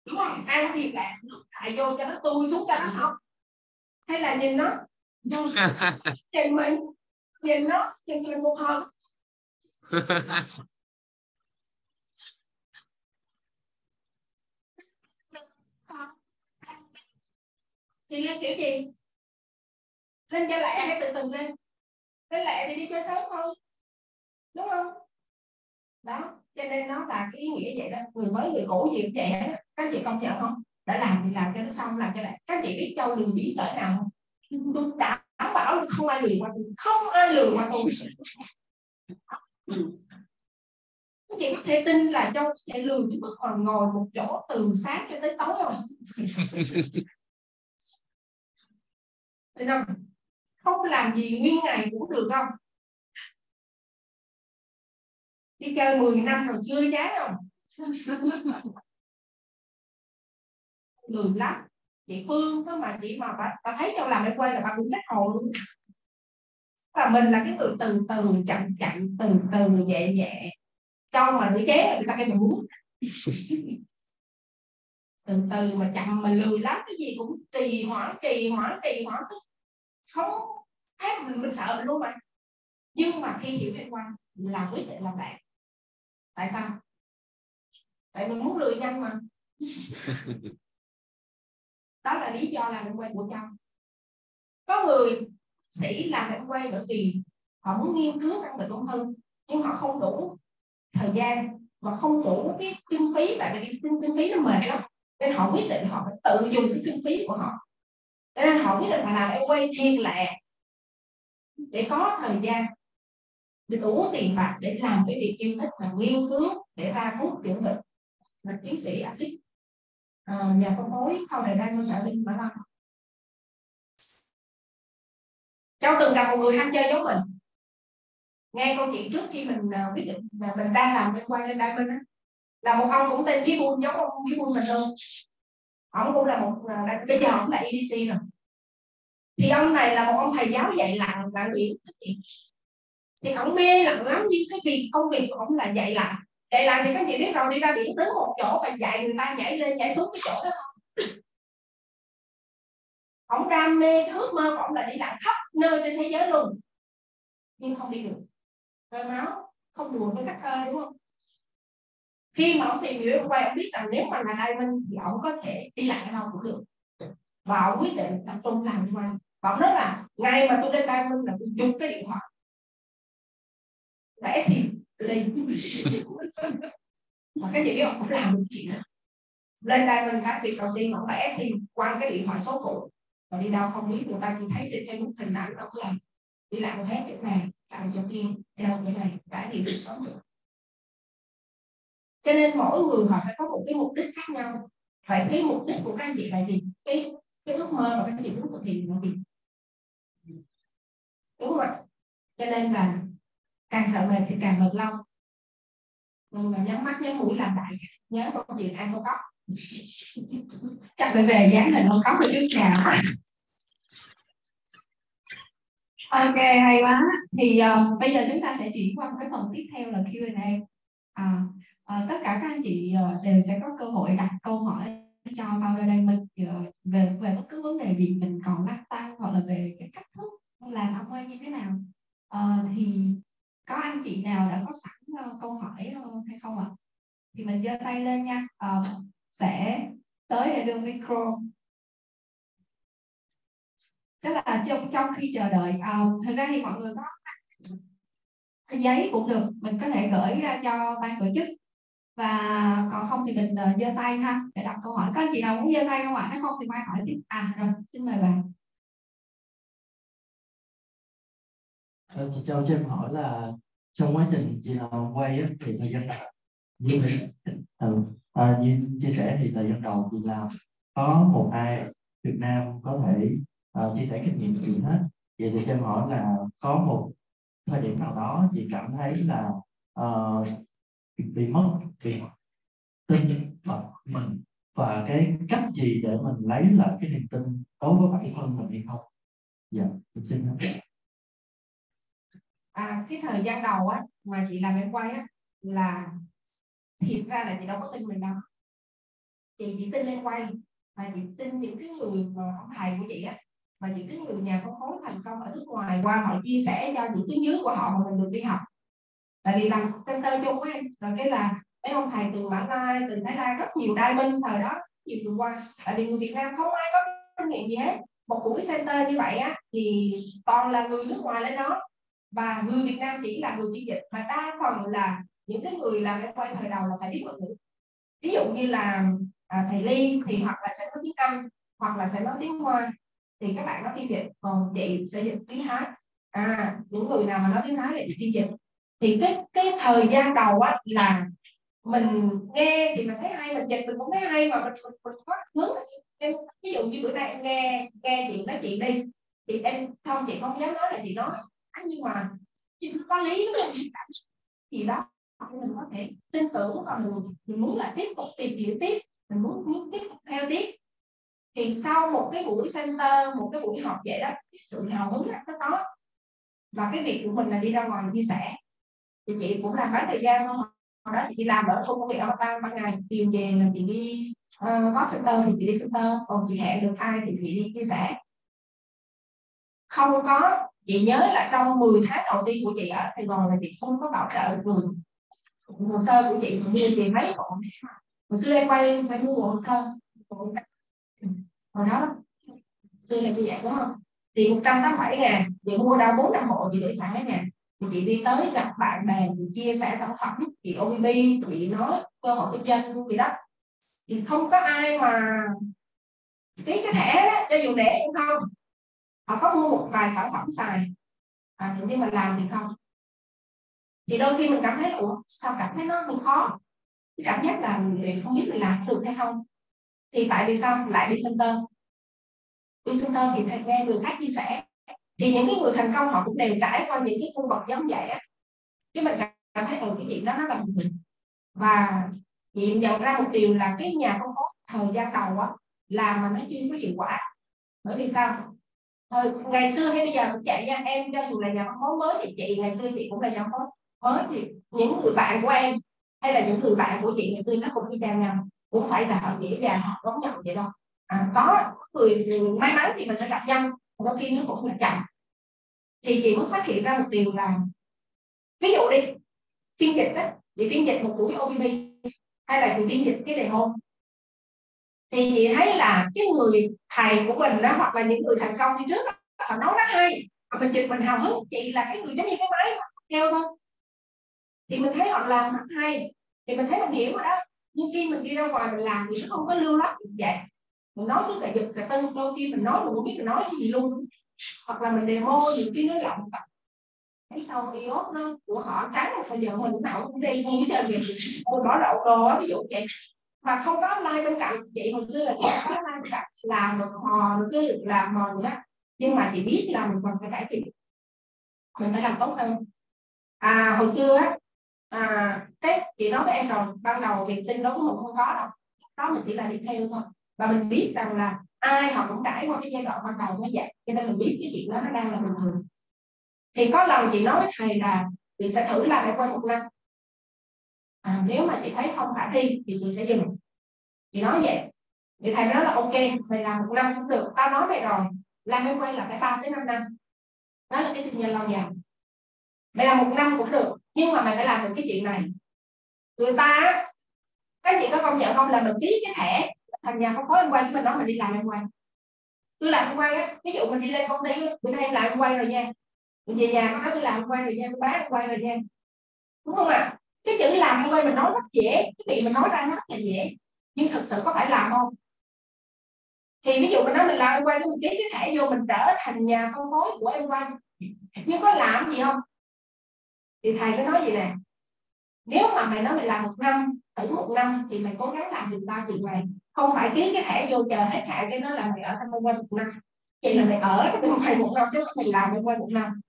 Đúng không? Ăn thì là tại vô cho nó tui xuống cho nó xong. Hay là nhìn nó? [LAUGHS] Nhìn mình nhìn nó nhìn mình một hồi [LAUGHS] thì lên kiểu gì? Lên cho lẹ hay từ từ lên. Lên lẹ thì đi chơi sớm thôi. Đúng không? Đó, cho nên nó là cái ý nghĩa vậy đó. Người mới, người cũ gì cũng vậy đó các chị công nhận không? Đã làm thì làm cho nó xong, làm cho lại các chị biết châu đường bí cỡ nào không? Tôi đảm bảo không ai lừa qua tôi. Không ai lừa qua tôi. Các chị có thể tin là châu sẽ lừa chứ mức còn ngồi một chỗ từ sáng cho tới tối không? [LAUGHS] Thấy không? Không làm gì nguyên ngày cũng được không? Đi chơi 10 năm rồi chưa chán không? [LAUGHS] Lười lắm. Chị Phương thôi mà chị mà bà, bà thấy trong làm em quay là bà cũng hết hồn luôn. và mình là cái người từ từ chậm chậm từ từ nhẹ nhẹ cho mà đứa chế người ta cái muốn [LAUGHS] từ từ mà chậm mà lười lắm cái gì cũng trì hoãn trì hoãn trì hoãn không thấy mình mình sợ mình luôn mà nhưng mà khi hiểu liên quan là quyết định làm bạn. Tại sao? Tại mình muốn lười nhanh mà. [LAUGHS] Đó là lý do làm quay của trong có người sĩ làm em quay bởi vì họ muốn nghiên cứu căn bệnh ung thư nhưng họ không đủ thời gian và không đủ cái kinh phí tại vì đi xin kinh phí nó mệt lắm. Nên họ quyết định họ phải tự dùng cái kinh phí của họ cho nên họ quyết định họ làm em quay thiên lẹ để có thời gian. Để đủ tiền bạc để làm cái việc yêu thích và nghiên cứu để ra thuốc chữa bệnh là tiến sĩ axit à, nhà phân phối sau này đang sở linh Mã Lâm. Cháu từng gặp một người ham chơi giống mình. Nghe câu chuyện trước khi mình uh, quyết định là mình đang làm liên quan đến Diamond á là một ông cũng tên ký Buôn giống ông ký Buôn mình luôn ông cũng là một bây giờ ông là EDC rồi thì ông này là một ông thầy giáo dạy lặn lặn biển. Thì ông mê lặn lắm, nhưng cái việc, công việc của ông là dạy lặn. Dạy lặn thì các chị biết rồi, đi ra biển tới một chỗ và dạy người ta nhảy lên, nhảy xuống cái chỗ đó không ông đam mê cái ước mơ của ông là đi lặn khắp nơi trên thế giới luôn. Nhưng không đi được. Cơ máu, không buồn với các thơ đúng không? Khi mà ông tìm hiểu quay ông biết rằng nếu mà là diamond thì ông có thể đi lại đâu cũng được. Và ông quyết định tập trung làm ngoài và ông nói là ngày mà tôi lên diamond là tôi dùng cái điện thoại. Vẽ xìm lên. Mà cái gì biết ông cũng làm được chuyện đó. Lên đây mình cái việc đầu tiên ông vẽ xìm qua cái điện thoại số cũ. Và đi đâu không biết, người ta chỉ thấy trên facebook hình ảnh ông làm. Đi làm hết chỗ này, làm chỗ kia theo chỗ này, đã đi được sống được cho nên mỗi người họ sẽ có một cái mục đích khác nhau. Vậy cái mục đích của các anh chị là gì? Cái cái ước mơ mà các anh chị muốn thực hiện là gì? Đúng rồi cho nên là càng sợ mệt thì càng mệt lâu nhưng mà nhắm mắt nhắm mũi làm đại nhớ công việc ăn không khóc. [LAUGHS] Chắc phải về dán hình không khóc được trước nào. Ok hay quá. Thì uh, bây giờ chúng ta sẽ chuyển qua một cái phần tiếp theo là Q&A à, à, tất cả các anh chị uh, đều sẽ có cơ hội đặt câu hỏi cho founder Diamond uh, ờ, về về bất cứ vấn đề gì mình còn lắc tăng hoặc là về cái cách thức làm ông ơi như thế nào. Uh, thì có anh chị nào đã có sẵn uh, câu hỏi uh, hay không ạ? Thì mình giơ tay lên nha. Uh, sẽ tới để đưa micro. Tức là trong trong khi chờ đợi uh, thực ra thì mọi người có giấy cũng được mình có thể gửi ra cho ban tổ chức và còn không thì mình uh, giơ tay ha để đọc câu hỏi. Có chị nào muốn giơ tay không ạ? Nếu không thì mai hỏi tiếp. À rồi xin mời bạn. Ờ, chị Châu cho em hỏi là trong quá trình chị nào quay á, thì thời gian đầu như ừ, à, như chia sẻ thì thời gian đầu chị làm có một ai Việt Nam có thể uh, chia sẻ kinh nghiệm gì hết. Vậy thì cho em hỏi là có một thời điểm nào đó chị cảm thấy là uh, bị mất việc tin vào mình và cái cách gì để mình lấy lại cái niềm tin đối với bản thân mình hay không? Dạ mình xin hết à cái thời gian đầu á, mà chị làm em quay á, là thiệt ra là chị đâu có tin mình đâu. Chị chỉ tin em quay, mà chị tin những cái người mà ông thầy của chị á, mà những cái người nhà phân phối thành công ở nước ngoài qua họ chia sẻ cho những cái dưới của họ mà mình được đi học tại vì làm center chung ấy rồi cái là mấy ông thầy từ Mã Lai từ Thái Lan rất nhiều đai binh thời đó nhiều người qua. Tại vì người Việt Nam không ai có kinh nghiệm gì hết. Một buổi center như vậy á thì toàn là người nước ngoài lên đó. Và người Việt Nam chỉ là người phiên dịch. Mà đa phần là những cái người làm em quay thời đầu là phải biết ngoại ngữ. Ví dụ như là à, thầy Ly thì hoặc là sẽ nói tiếng Anh hoặc là sẽ nói tiếng Hoa thì các bạn nói phiên dịch. Còn chị sẽ dịch tiếng Thái à những người nào mà nói tiếng Thái thì phiên dịch thì cái cái thời gian đầu á là mình nghe thì mình thấy hay mình dịch mình cũng thấy hay mà mình mình, mình có hướng em ví dụ như bữa nay em nghe nghe chị nói chuyện đi thì em không chị không dám nói là chị nói. À, nhưng mà chị có lý đúng không thì đó mình có thể tin tưởng và mình, mình muốn là tiếp tục tìm hiểu tiếp mình muốn, muốn tiếp tục theo tiếp. Thì sau một cái buổi center một cái buổi học vậy đó cái sự hào hứng nó có. Và cái việc của mình là đi ra ngoài chia sẻ thì chị cũng làm bán thời gian không hồi đó chị đi làm ở khu công nghệ ban ban ngày tìm về là chị đi uh, có center thì chị đi center còn chị hẹn được ai thì chị đi chia sẻ. Không có chị nhớ là trong 10 tháng đầu tiên của chị ở Sài Gòn là chị không có bảo trợ vườn. Hồ sơ của chị cũng như chị mấy bộ hồi xưa em quay phải mua hồ sơ. Hồi đó xưa là chị vậy đúng không? Thì 187 ngàn chị mua đâu 4 năm hộ chị để sẵn ngàn chị đi tới gặp bạn bè chị chia sẻ sản phẩm chị OBB chị nói cơ hội kinh doanh gì đó. Thì không có ai mà ký cái thẻ đó, cho dù để cũng không. Họ có mua một vài sản phẩm xài. À, nhưng mà làm thì không. Thì đôi khi mình cảm thấy ủa sao cảm thấy nó hơi khó? Cái cảm giác là mình không biết mình làm được hay không. Thì tại vì sao? Lại đi center đi center thì nghe người khác chia sẻ thì những cái người thành công họ cũng đều trải qua những cái cung bậc giống vậy á. Cái mình cảm thấy ở cái chuyện đó nó là mình. Và chị nhận ra một điều là cái nhà không có thời gian đầu á làm mà nó chưa có hiệu quả. Bởi vì sao? Thời, ngày xưa hay bây giờ cũng chạy nha em cho dù là nhà phân phối mới thì chị ngày xưa chị cũng là nhà phân phối mới thì những người bạn của em hay là những người bạn của chị ngày xưa nó cũng đi theo nhau cũng phải là họ dễ dàng họ đón nhận vậy đâu à, có người may mắn thì mình sẽ gặp nhau đôi khi nó cũng là chậm. Thì chị mới phát hiện ra một điều là ví dụ đi phiên dịch đó, chị phiên dịch một buổi OBB hay là chị phiên dịch cái đề môn thì chị thấy là cái người thầy của mình đó hoặc là những người thành công đi trước đó, họ nói rất hay và mình dịch mình hào hứng chị là cái người giống như cái máy theo thôi. Thì mình thấy họ làm rất hay thì mình thấy mình hiểu rồi đó. Nhưng khi mình đi ra ngoài mình làm thì nó không có lưu lót được vậy mình nói cứ cả giật cả tân đôi khi mình nói mình không biết mình nói cái gì luôn. Hoặc là mình demo nhiều khi nó rộng. Cái sau iốt nó của họ trắng là sao giờ mình nào cũng đi không biết là gì. Mình bỏ đậu đồ á ví dụ vậy. Mà không có like bên cạnh chị hồi xưa là chị có like bên cạnh làm được hò được cái làm mò nữa nhưng mà chị biết là mình cần phải cải thiện. Mình phải làm tốt hơn. À hồi xưa á à, cái chị nói với em rồi. Ban đầu việc tin đó của mình không có đâu. Đó mình chỉ là đi theo thôi và mình biết rằng là ai họ cũng trải qua cái giai đoạn ban đầu như vậy. Cho nên mình biết cái chuyện đó nó đang là bình thường. Thì có lần chị nói với thầy là chị sẽ thử làm lại quay một năm. À, nếu mà chị thấy không khả thi thì chị sẽ dừng. Chị nói vậy. Thì thầy nói là ok mày làm một năm cũng được. Tao nói vậy rồi làm em quay là phải ba tới năm năm. Đó là cái kinh doanh lâu dài. Mày làm một năm cũng được nhưng mà mày phải làm được cái chuyện này. Người ta các chị có công nhận không? Là mình ký cái thẻ thành nhà phân phối em quay chứ mình nói mình đi làm em quay. Tôi làm em quay á, ví dụ mình đi lên công ty bữa nay em làm em quay rồi nha. Mình về nhà con nói tôi làm em quay rồi nha tôi bán em quay rồi nha. Đúng không ạ? À? cái chữ làm em quay mình nói rất dễ, cái việc mình nói ra rất là dễ. Nhưng thực sự có phải làm không? Thì ví dụ mình nói mình làm em quay, mình ký cái thẻ vô, mình trở thành nhà phân phối của em quay. Nhưng có làm gì không? Thì thầy có nói gì nè nếu mà mày nói mày làm một năm thử một năm thì mày cố gắng làm được ba chuyện này. Không phải ký cái thẻ vô chờ hết hạn cái nó là mày ở trong quanh một năm. Chỉ là mày ở trong quanh một năm chứ không mày làm trong quanh một năm.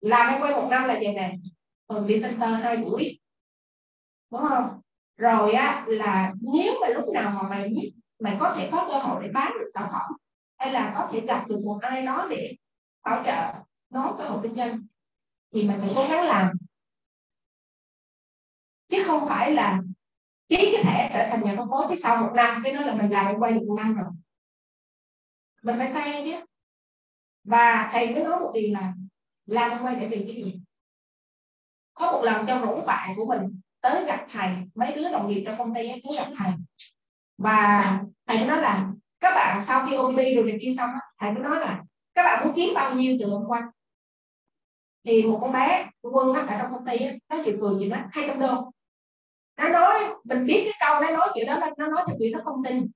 Làm trong quanh một năm là gì nè. Thường đi center hai buổi. Đúng không? Rồi á, là nếu mà lúc nào mà mày biết, mày có thể có cơ hội để bán được sản phẩm, hay là có thể gặp được một ai đó để bảo trợ nó cơ hội kinh doanh, thì mình phải cố gắng làm chứ không phải là ký cái thẻ trở thành nhà phân phối cái sau một năm, cái nó là mình làm quay được một năm rồi. Mình phải khoe chứ. Và thầy mới nói một điều là làm quay để vì cái gì? Có một lần trong rủ bạn của mình tới gặp thầy, mấy đứa đồng nghiệp trong công ty tới gặp thầy. Và thầy nói là, các bạn sau khi ôn rồi này kia xong thầy mới nói là, các bạn muốn kiếm bao nhiêu từ hôm qua? Thì một con bé quân ở trong công ty nó chịu cười gì đó hai trăm đô nó nói, mình biết cái câu nó nói chuyện đó, nó nói cho chuyện nó không tin.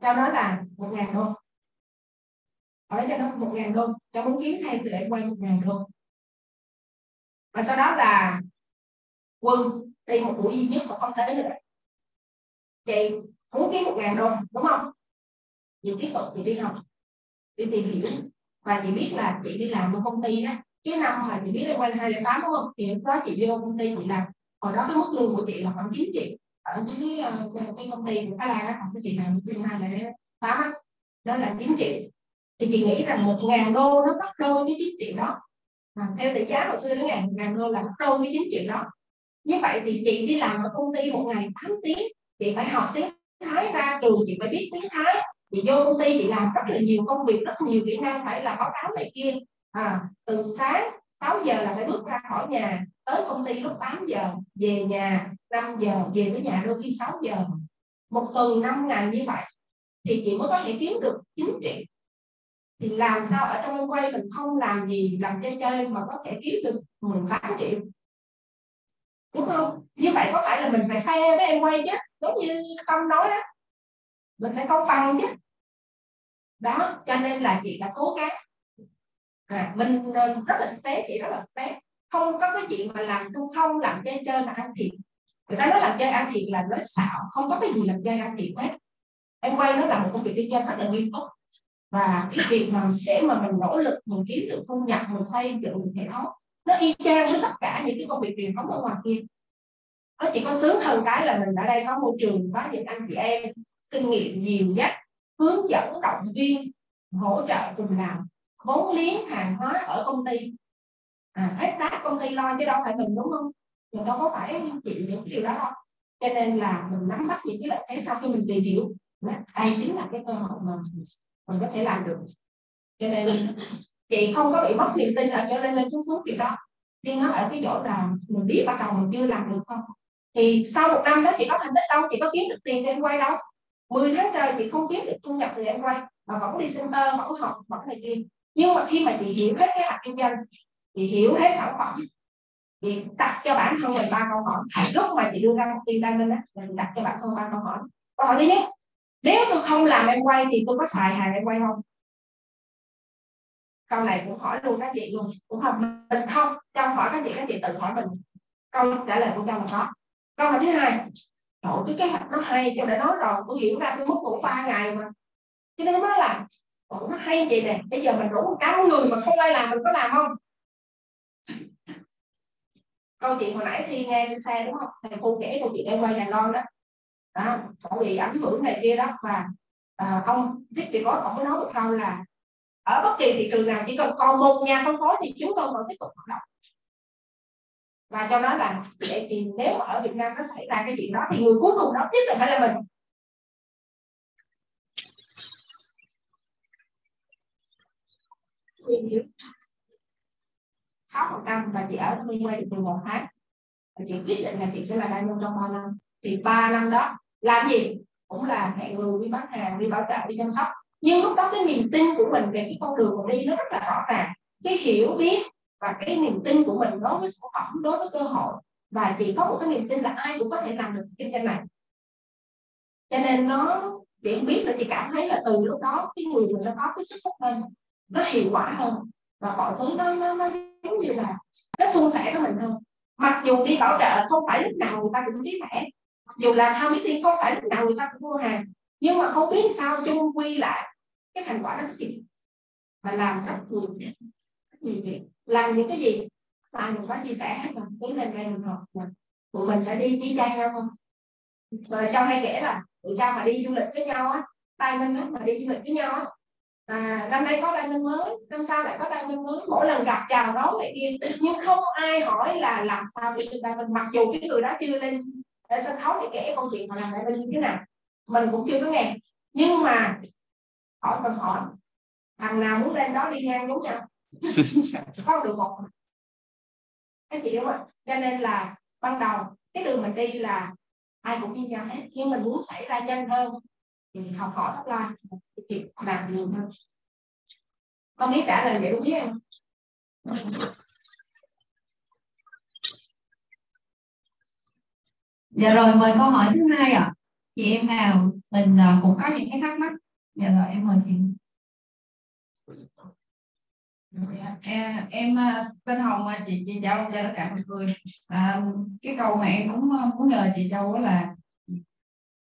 Cho nó là một ngàn đô. Hỏi cho nó một ngàn đô. Cho muốn kiếm thêm thì lại quay một ngàn đô. Và sau đó là quân đi một buổi duy nhất mà không thể nữa. Chị muốn kiếm một ngàn đô, đúng không? Chị tiếp tục chị đi học. Đi tìm hiểu. Và chị biết là chị đi làm ở công ty á cái năm mà chị biết là quay hai tám đúng không thì lúc đó chị vô công ty chị làm. Hồi đó cái mức lương của chị là khoảng 9 triệu. Ở cái uh, cái công ty của Thái Lan á khoảng cái chị làm sinh hai là tám đó là 9 triệu. Thì chị nghĩ rằng một ngàn đô nó gấp đôi cái chín triệu đó. À, theo tỷ giá hồi xưa nó ngàn ngàn đô là gấp đôi cái chín triệu đó. Như vậy thì chị đi làm ở công ty một ngày 8 tiếng. Chị phải học tiếng Thái ra trường chị phải biết tiếng Thái. Chị vô công ty chị làm rất là nhiều công việc rất nhiều kỹ năng phải là báo cáo này kia à, từ sáng 6 giờ là phải bước ra khỏi nhà tới công ty lúc 8 giờ về nhà 5 giờ về tới nhà đôi khi 6 giờ. Một tuần 5 ngày như vậy thì chị mới có thể kiếm được 9 triệu thì làm sao ở trong quay mình không làm gì làm chơi chơi mà có thể kiếm được 18 triệu? Đúng không? Như vậy có phải là mình phải khoe với em quay chứ? Giống như tâm nói đó mình phải công bằng chứ. Đó cho nên là chị đã cố gắng à, mình rất là thực tế chị rất là thực tế. Không có cái chuyện mà làm tôi không làm chơi chơi mà ăn thiệt. Người ta nói làm chơi ăn thiệt là nói xạo không có cái gì làm chơi ăn thiệt hết. Em quay nó là một công việc kinh doanh rất là nghiêm túc. Và cái việc mà để mà mình nỗ lực mình kiếm được thu nhập mình xây dựng một hệ thống nó y chang với tất cả những cái công việc truyền thống ở ngoài kia. Nó chỉ có sướng hơn cái là mình ở đây có môi trường có những anh chị em kinh nghiệm nhiều nhất hướng dẫn động viên hỗ trợ cùng làm vốn liếng hàng hóa ở công ty. À, hết tác công ty lo chứ đâu phải mình đúng không? Mình đâu có phải chịu những điều đó đâu. Cho nên là mình nắm bắt những cái lợi thế sau khi mình tìm hiểu. Là đây chính là cái cơ hội mà mình có thể làm được. Cho nên chị không có bị mất niềm tin ở chỗ lên lên xuống xuống kiểu đó. Nhưng nó ở cái chỗ là mình biết bắt đầu mình chưa làm được không? Thì sau một năm đó chị có thành tích đâu chị có kiếm được tiền để em quay đâu. 10 tháng trời chị không kiếm được thu nhập từ em quay. Mà vẫn đi center vẫn học vẫn này kia nhưng mà khi mà chị hiểu hết cái hạt kinh doanh, chị hiểu hết sản phẩm, chị đặt cho bản thân mình ba câu hỏi. Lúc mà chị đưa ra một tin đăng lên đó mình đặt cho bản thân ba câu hỏi. Câu hỏi thứ nhất, nếu tôi không làm em quay thì tôi có xài hàng em quay không? Câu này cũng hỏi luôn các chị luôn. Cũng không mình không? Cho hỏi các chị các chị tự hỏi mình. Câu trả lời của cho là có. Câu hỏi thứ hai, Trời cái kế hoạch nó hay, cho đã nói rồi, tôi hiểu ra tôi mất ngủ ba ngày mà. Cho nên nó là nó hay vậy nè. Bây giờ mình đủ một trăm người mà không ai làm mình có làm không? Câu chuyện hồi nãy khi nghe trên xe đúng không? Thầy cô kể câu chuyện em quay nhà non đó. Đó cậu bị ảnh hưởng này kia đó. Và à, ông thiết thì có ông có nói một câu là ở bất kỳ thị trường nào chỉ cần còn một nhà phân phối thì chúng tôi vẫn tiếp tục hoạt động. Và cho nó là vậy thì nếu ở Việt Nam nó xảy ra cái chuyện đó thì người cuối cùng đó tiếp tục phải là mình. Sáu phần trăm và chị ở nguyên quay được 11 tháng. Và chị quyết định là chị sẽ là đại nhân trong 3 năm. Thì 3 năm đó, làm gì? Cũng là hẹn người đi bán hàng, đi bảo trợ, đi chăm sóc. Nhưng lúc đó cái niềm tin của mình về cái con đường mình đi nó rất là rõ ràng. Cái hiểu biết và cái niềm tin của mình đối với sản phẩm, đối với cơ hội. Và chị có một cái niềm tin là ai cũng có thể làm được kinh doanh này. Cho nên nó, chị biết là chị cảm thấy là từ lúc đó cái người mình nó có cái sức hút hơn nó hiệu quả hơn. Và mọi thứ nó nó, nó giống như là nó suôn sẻ với mình hơn. Mặc dù đi bảo trợ không phải lúc nào người ta cũng ký thẻ dù làm tham meeting không phải lúc nào người ta cũng mua hàng. Nhưng mà không biết sao chung quy lại cái thành quả nó sẽ kịp. Và làm rất nhiều rất nhiều việc. Làm những cái gì tại mình có chia sẻ hết rồi tiến lên đây mình học tụi mình sẽ đi đi trang nhau không? Rồi cho hay kể là tụi cha mà đi du lịch với nhau á tay mình mà đi du lịch với nhau á à, năm nay có đai minh mới năm sau lại có đai minh mới. Mỗi lần gặp chào đón lại kia nhưng không ai hỏi là làm sao để chúng ta mình mặc dù cái người đó chưa lên sân khấu để kể câu chuyện họ làm đai như thế nào mình cũng chưa có nghe. Nhưng mà hỏi cần hỏi thằng nào muốn lên đó đi ngang đúng nhau [LAUGHS] có được một. Cái chị đúng không cho nên là ban đầu cái đường mình đi là ai cũng như nhau hết. Nhưng mình muốn xảy ra nhanh hơn thì học hỏi offline thì làm nhiều hơn con biết trả lời vậy đúng biết không dạ rồi mời câu hỏi thứ hai ạ. À. chị em nào mình à, cũng có những cái thắc mắc. Dạ rồi em mời chị. Em, em à, tên Hồng à, chị chị Châu cho tất cả mọi người. À, cái câu mà em cũng à, muốn nhờ chị Châu là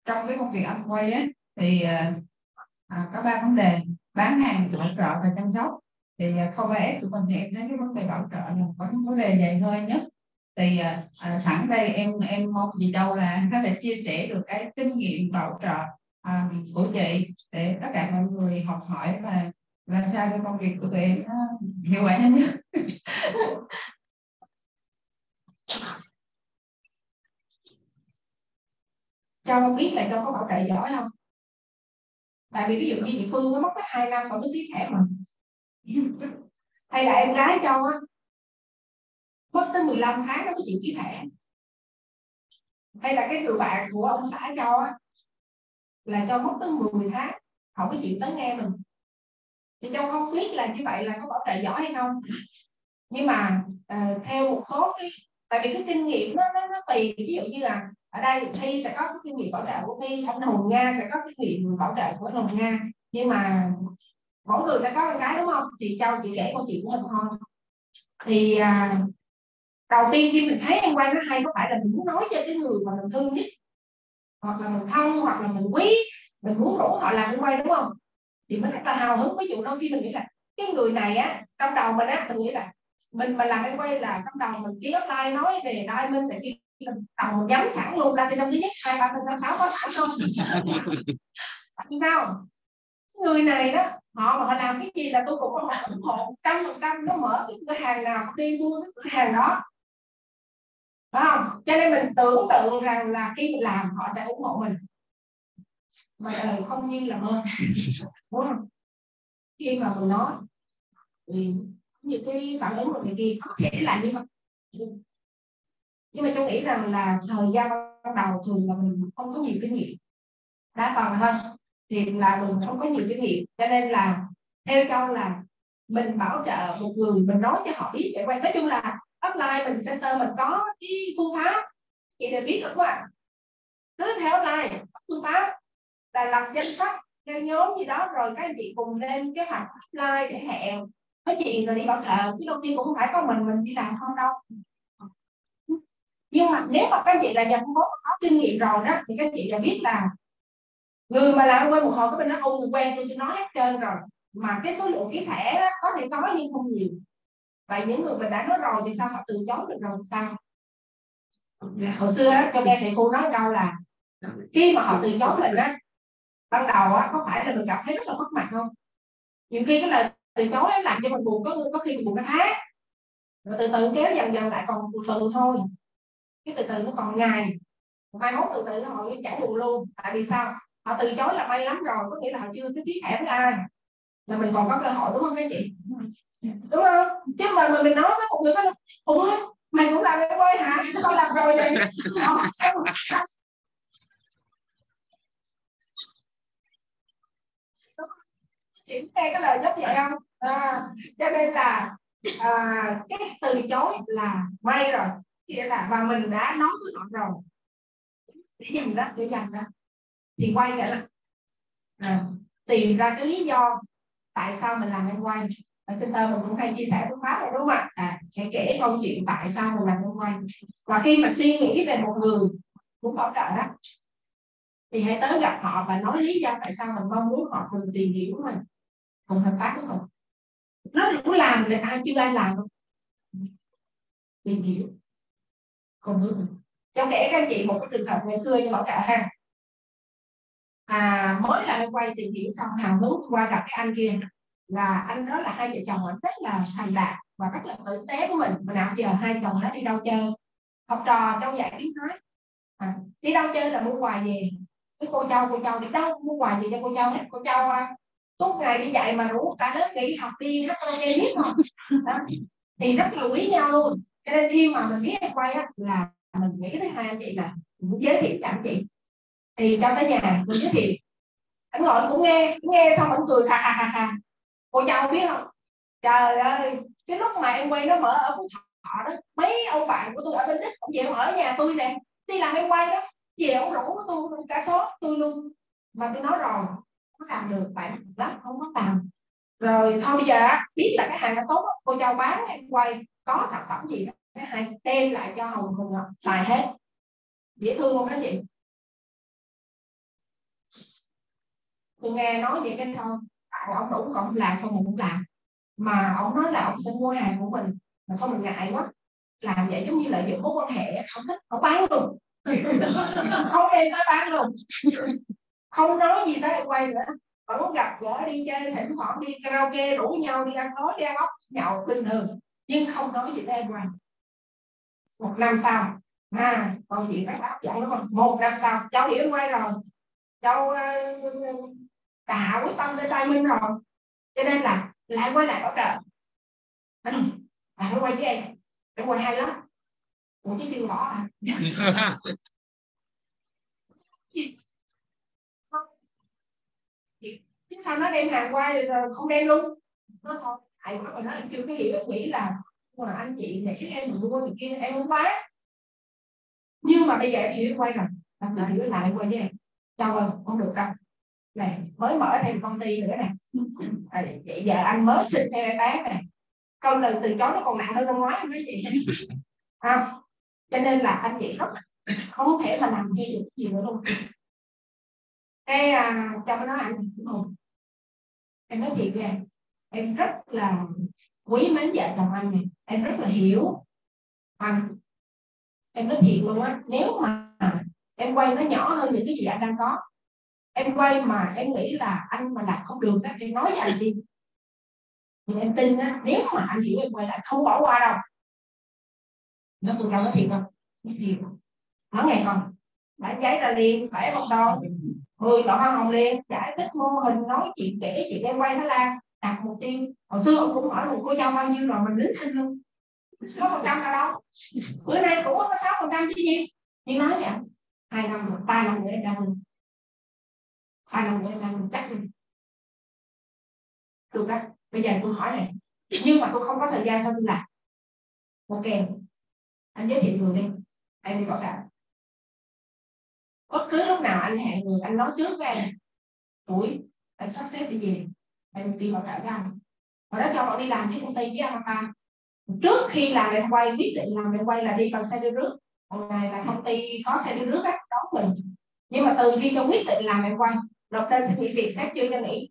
trong cái công việc anh quay á thì à, có ba vấn đề. Bán hàng bảo trợ và chăm sóc. Thì à, không phải tụi mình thì em thấy cái vấn đề bảo trợ là có vấn đề dài hơi nhất thì à, à, sẵn đây em em mong chị đâu là có thể chia sẻ được cái kinh nghiệm bảo trợ à, của chị để tất cả mọi người học hỏi và làm sao cái công việc của tụi em nó hiệu quả nhanh nhất. [LAUGHS] Cho biết là cho có bảo trợ giỏi không? Tại vì ví dụ như chị phương nó mất tới hai năm còn mới ký thẻ mà. [LAUGHS] Hay là em gái cho á mất tới 15 tháng nó mới chịu ký thẻ hay là cái người bạn của ông xã cho á là cho mất tới 10 tháng không có chịu tới nghe mình. Thì châu không biết là như vậy là có bảo trợ giỏi hay không. Nhưng mà uh, theo một số cái tại vì cái kinh nghiệm nó nó, nó tùy ví dụ như là ở đây thi sẽ có cái kinh nghiệm bảo trợ của thi anh hồng nga sẽ có kinh nghiệm bảo trợ của hồng nga. Nhưng mà mỗi người sẽ có một cái đúng không? Thì châu chị kể câu chuyện của mình thôi thì à, đầu tiên khi mình thấy em quay nó hay có phải là mình muốn nói cho cái người mà mình thương nhất hoặc là mình thân hoặc là mình quý mình muốn rủ họ làm em quay đúng không? Thì mình rất là hào hứng. Ví dụ đôi khi mình nghĩ là cái người này á trong đầu mình á mình nghĩ là mình mà làm em quay là trong đầu mình ký offline nói về diamond tại khi mình nhắm sẵn luôn ra từ năm thứ nhất hai ba năm sáu có sẵn luôn tại sao? Người này đó họ mà họ làm cái gì là tôi cũng họ ủng hộ trăm phần trăm nó mở cái cửa hàng nào đi mua cái cửa hàng đó. Phải không? Cho nên mình tưởng tượng rằng là khi mình làm họ sẽ ủng hộ mình. Mà đời không như là mơ. [LAUGHS] Đúng không? Khi mà mình nói thì những cái phản ứng của người kia có thể là như vậy nhưng mà tôi nghĩ rằng là thời gian ban đầu thường là mình không có nhiều kinh nghiệm. Đa phần thôi thì là mình không có nhiều kinh nghiệm. Cho nên là theo con là mình bảo trợ một người, mình nói cho họ biết để quay nói chung là offline mình center mình có cái phương pháp. Chị đều biết được không ạ? Cứ theo offline phương pháp là lập danh sách, theo nhóm gì đó, rồi các anh chị cùng lên kế hoạch offline để hẹn. Nói chuyện rồi đi bảo trợ, chứ đầu tiên cũng không phải có mình mình đi làm không đâu nhưng mà nếu mà các chị là phân phối có kinh nghiệm rồi đó thì các chị đã biết là người mà làm quen một hồi có bên đó ông người quen tôi chưa nói hết trơn rồi. Mà cái số lượng ký thẻ đó, có thể có nhưng không nhiều. Vậy những người mình đã nói rồi thì sao họ từ chối được rồi sao? Hồi xưa đó, cho nghe thầy cô nói câu là khi mà họ từ chối mình á ban đầu á có phải là mình cảm thấy rất là mất mặt không? Nhiều khi cái lời từ chối làm cho mình buồn có có khi mình buồn cái tháng. Rồi từ từ kéo dần dần lại còn từ từ thôi cái từ từ nó còn ngày. Mai mốt từ từ nó họ chảy buồn luôn. Tại vì sao? Họ từ chối là may lắm rồi có nghĩa là họ chưa cái biết thẻ với ai. Là mình còn có cơ hội đúng không các chị? Đúng không? Chứ mà, mà mình nói với một người có ủa mày cũng làm em quay hả? Con làm rồi này ờ, chị nghe cái lời giống vậy không? À, cho nên là à, cái từ chối là may rồi nghĩa là và mình đã nói với họ rồi. Để dành đó để dành đó. Thì quay lại là à, tìm ra cái lý do tại sao mình làm em quay. Ở center mình cũng hay chia sẻ phương pháp này đúng không ạ? À, sẽ kể câu chuyện tại sao mình làm em quay. Và khi mà suy nghĩ về một người muốn bảo trợ đó thì hãy tới gặp họ và nói lý do tại sao mình mong muốn họ cùng tìm hiểu mình cùng hợp tác với mình. Nó cũng làm được ai chưa ai làm không tìm hiểu cùng với cho kể các anh chị một cái trường hợp ngày xưa như bảo cả ha à mới là quay tìm hiểu xong hàng lúc qua gặp cái anh kia. Là anh đó là hai vợ chồng anh rất là thành đạt và rất là tử tế của mình. Mà nào giờ hai chồng nó đi đâu chơi? Học trò trong dạy tiếng thái? À, đi đâu chơi là mua quà về. Cái cô châu cô châu đi đâu mua quà gì cho cô châu hết? Cô châu à, suốt ngày đi dạy mà rủ cả lớp nghỉ học đi hát karaoke biết không? Đó. thì rất là quý nhau luôn cho nên khi mà mình biết em quay á, là mình nghĩ tới hai anh chị là mình giới thiệu cho anh chị. Thì trong tới nhà mình giới thiệu. Anh ngồi cũng nghe cũng nghe xong anh cười khà khà khà khà cô cháu biết không? Trời ơi, cái lúc mà em quay nó mở ở phú thọ đó, mấy ông bạn của tôi ở bên đức cũng về ở nhà tôi nè. Đi làm em quay đó, về ông rủ của tôi cả số tôi luôn. Mà tôi nói rồi nó làm được phải lắm, không có làm. Rồi thôi bây giờ biết là cái hàng nó tốt cô chào bán em quay có sản phẩm gì đó, cái hai đem lại cho hồng hồng ngọc xài hết. Dễ thương không các chị? Tôi nghe nói vậy cái thôi. Tại ông đủ còn làm, xong mình cũng làm. Mà ông nói là ông sẽ mua hàng của mình. Mà thôi mình ngại quá. Làm vậy giống như là dụng mối quan hệ không thích, không bán luôn. [LAUGHS] Không đem tới bán luôn. Không nói gì tới quay nữa. Vẫn muốn gặp gỡ đi chơi, thỉnh thoảng đi karaoke rủ nhau đi ăn tối đi ăn ốc, nhậu bình thường nhưng không nói gì với em quay một năm sau à còn chuyện phải áp nó còn một năm sau cháu hiểu quay rồi. Cháu uh, tạ quyết tâm lên tay minh rồi. Cho nên là lại quay lại bảo trợ anh phải quay với em. Em quay hay lắm. Ủa chứ chưa bỏ à? [LAUGHS] Chứ sao nó đem hàng qua rồi không đem luôn? Nó thôi thầy mà nó chưa cái hiểu nghĩ là mà anh chị này cái em mua thì kia em không bán. Nhưng mà bây giờ em hiểu quay rồi. Làm lại hiểu lại quay với em cho ơi không được đâu. Này mới mở thêm công ty nữa nè. [LAUGHS] Vậy giờ anh mới xin theo em bán nè. Câu lời từ chối nó còn nặng hơn năm ngoái mấy chị à, cho nên là anh chị rất không thể mà làm gì được gì nữa luôn. Cái à, cho nó anh cũng em nói chị với em em rất là quý mến vợ chồng anh này. Em rất là hiểu anh. Em nói thiệt luôn á, nếu mà em quay nó nhỏ hơn những cái gì anh đang có, em quay mà em nghĩ là anh mà làm không được á, em nói với anh đi. Nhưng em tin á, nếu mà anh hiểu em quay lại, không bỏ qua đâu. Nó tôi đâu nó thiệt không nói thiệt. Nó ngày không đã giấy ra liền, phải một đâu mười đỏ hoa hồng liền, giải thích mô hình, nói chuyện kể chuyện, em quay Thái Lan đặt mục tiêu. Hồi xưa ông cũng hỏi một cô cho bao nhiêu rồi, mình lính thanh luôn. Có phần trăm nào đâu. Bữa nay cũng có sáu phần trăm chứ gì? Nhưng nói vậy. Hai năm rồi, ba năm nữa em đang mình hai năm nữa em đang mình chắc mình được á, bây giờ tôi hỏi này. Nhưng mà tôi không có thời gian sao tôi làm? Ok anh giới thiệu người đi. Em đi bảo đảm. Bất cứ lúc nào anh hẹn người, anh nói trước với em. Tuổi em sắp xếp đi về em đi vào cả làm anh đó cho bọn đi làm với công ty với Amazon trước khi làm em quay quyết định làm em quay là đi bằng xe đưa rước. Một ngày là công ty có xe đưa rước á, đón mình. Nhưng mà từ khi cho quyết định làm em quay nộp đơn xin nghỉ việc sếp chưa cho nghỉ.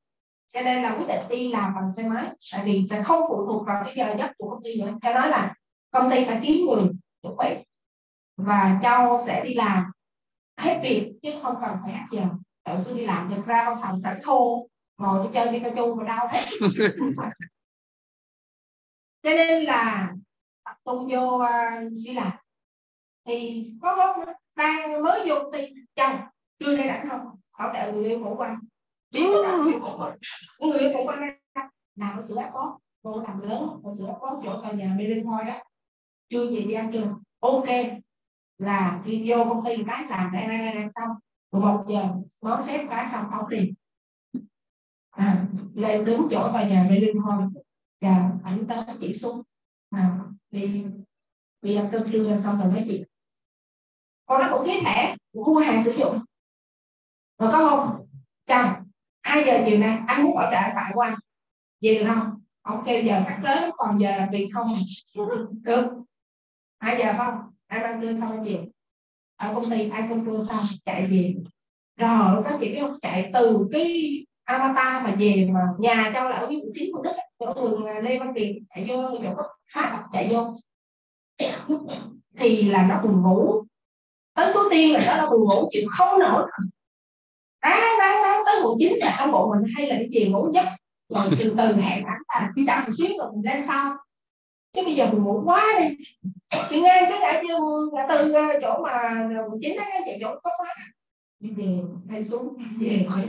Cho nên là quyết định đi làm bằng xe máy. Tại vì sẽ không phụ thuộc vào cái giờ giấc của công ty nữa. Cho nói là công ty phải kiếm người chủ bị và châu sẽ đi làm hết việc chứ không cần phải áp giờ. Tự sư đi làm được ra văn phòng phải thô ngồi đi chơi đi ca chu mà đau hết cho nên là tập trung vô uh, đi làm. Thì có lúc đang mới vô ty chồng chưa đây rảnh không? Hỗ trợ người yêu ngủ quanh biết người yêu ngủ quanh làm ở sữa có. Cô làm lớn ở sữa có chỗ tòa nhà mê linh thôi đó. Chưa gì đi ăn trường ok là khi vô công ty cái làm đây đây đây xong. Một giờ nói xếp cái xong không tiền à, lên đứng chỗ tòa nhà mê linh thôi. Và ảnh tới chỉ xuống. À, đi đi ăn cơm trưa xong rồi nói chuyện. Con nó cũng kiếm thẻ cũng mua hàng sử dụng? Rồi có không? Chồng hai giờ chiều nay anh muốn ở trợ tại của anh. Về được không? Ông kêu giờ cắt lớn còn giờ làm việc không? Được. Hai giờ không? Ai ăn đưa xong về ở công ty ai công trưa xong chạy về. Rồi các chị biết không chạy từ cái avatar mà về mà nhà cho là ở cái quận của đức chỗ đường lê văn kiệt chạy vô, chỗ có phát chạy vô. [COUGHS] Thì là nó buồn ngủ. Tới số tiên là nó là buồn ngủ, chịu không nổi. Ráng ráng ráng tới quận chín là ông bộ mình hay là cái gì ngủ giấc. Rồi từ từ hẹn ảnh là đi một xíu rồi mình lên sau. Chứ bây giờ buồn ngủ quá đi. Thì nghe cái ngã tư ngã tư chỗ mà quận chín đó chạy chỗ có quá. Đi về, hay xuống về khỏi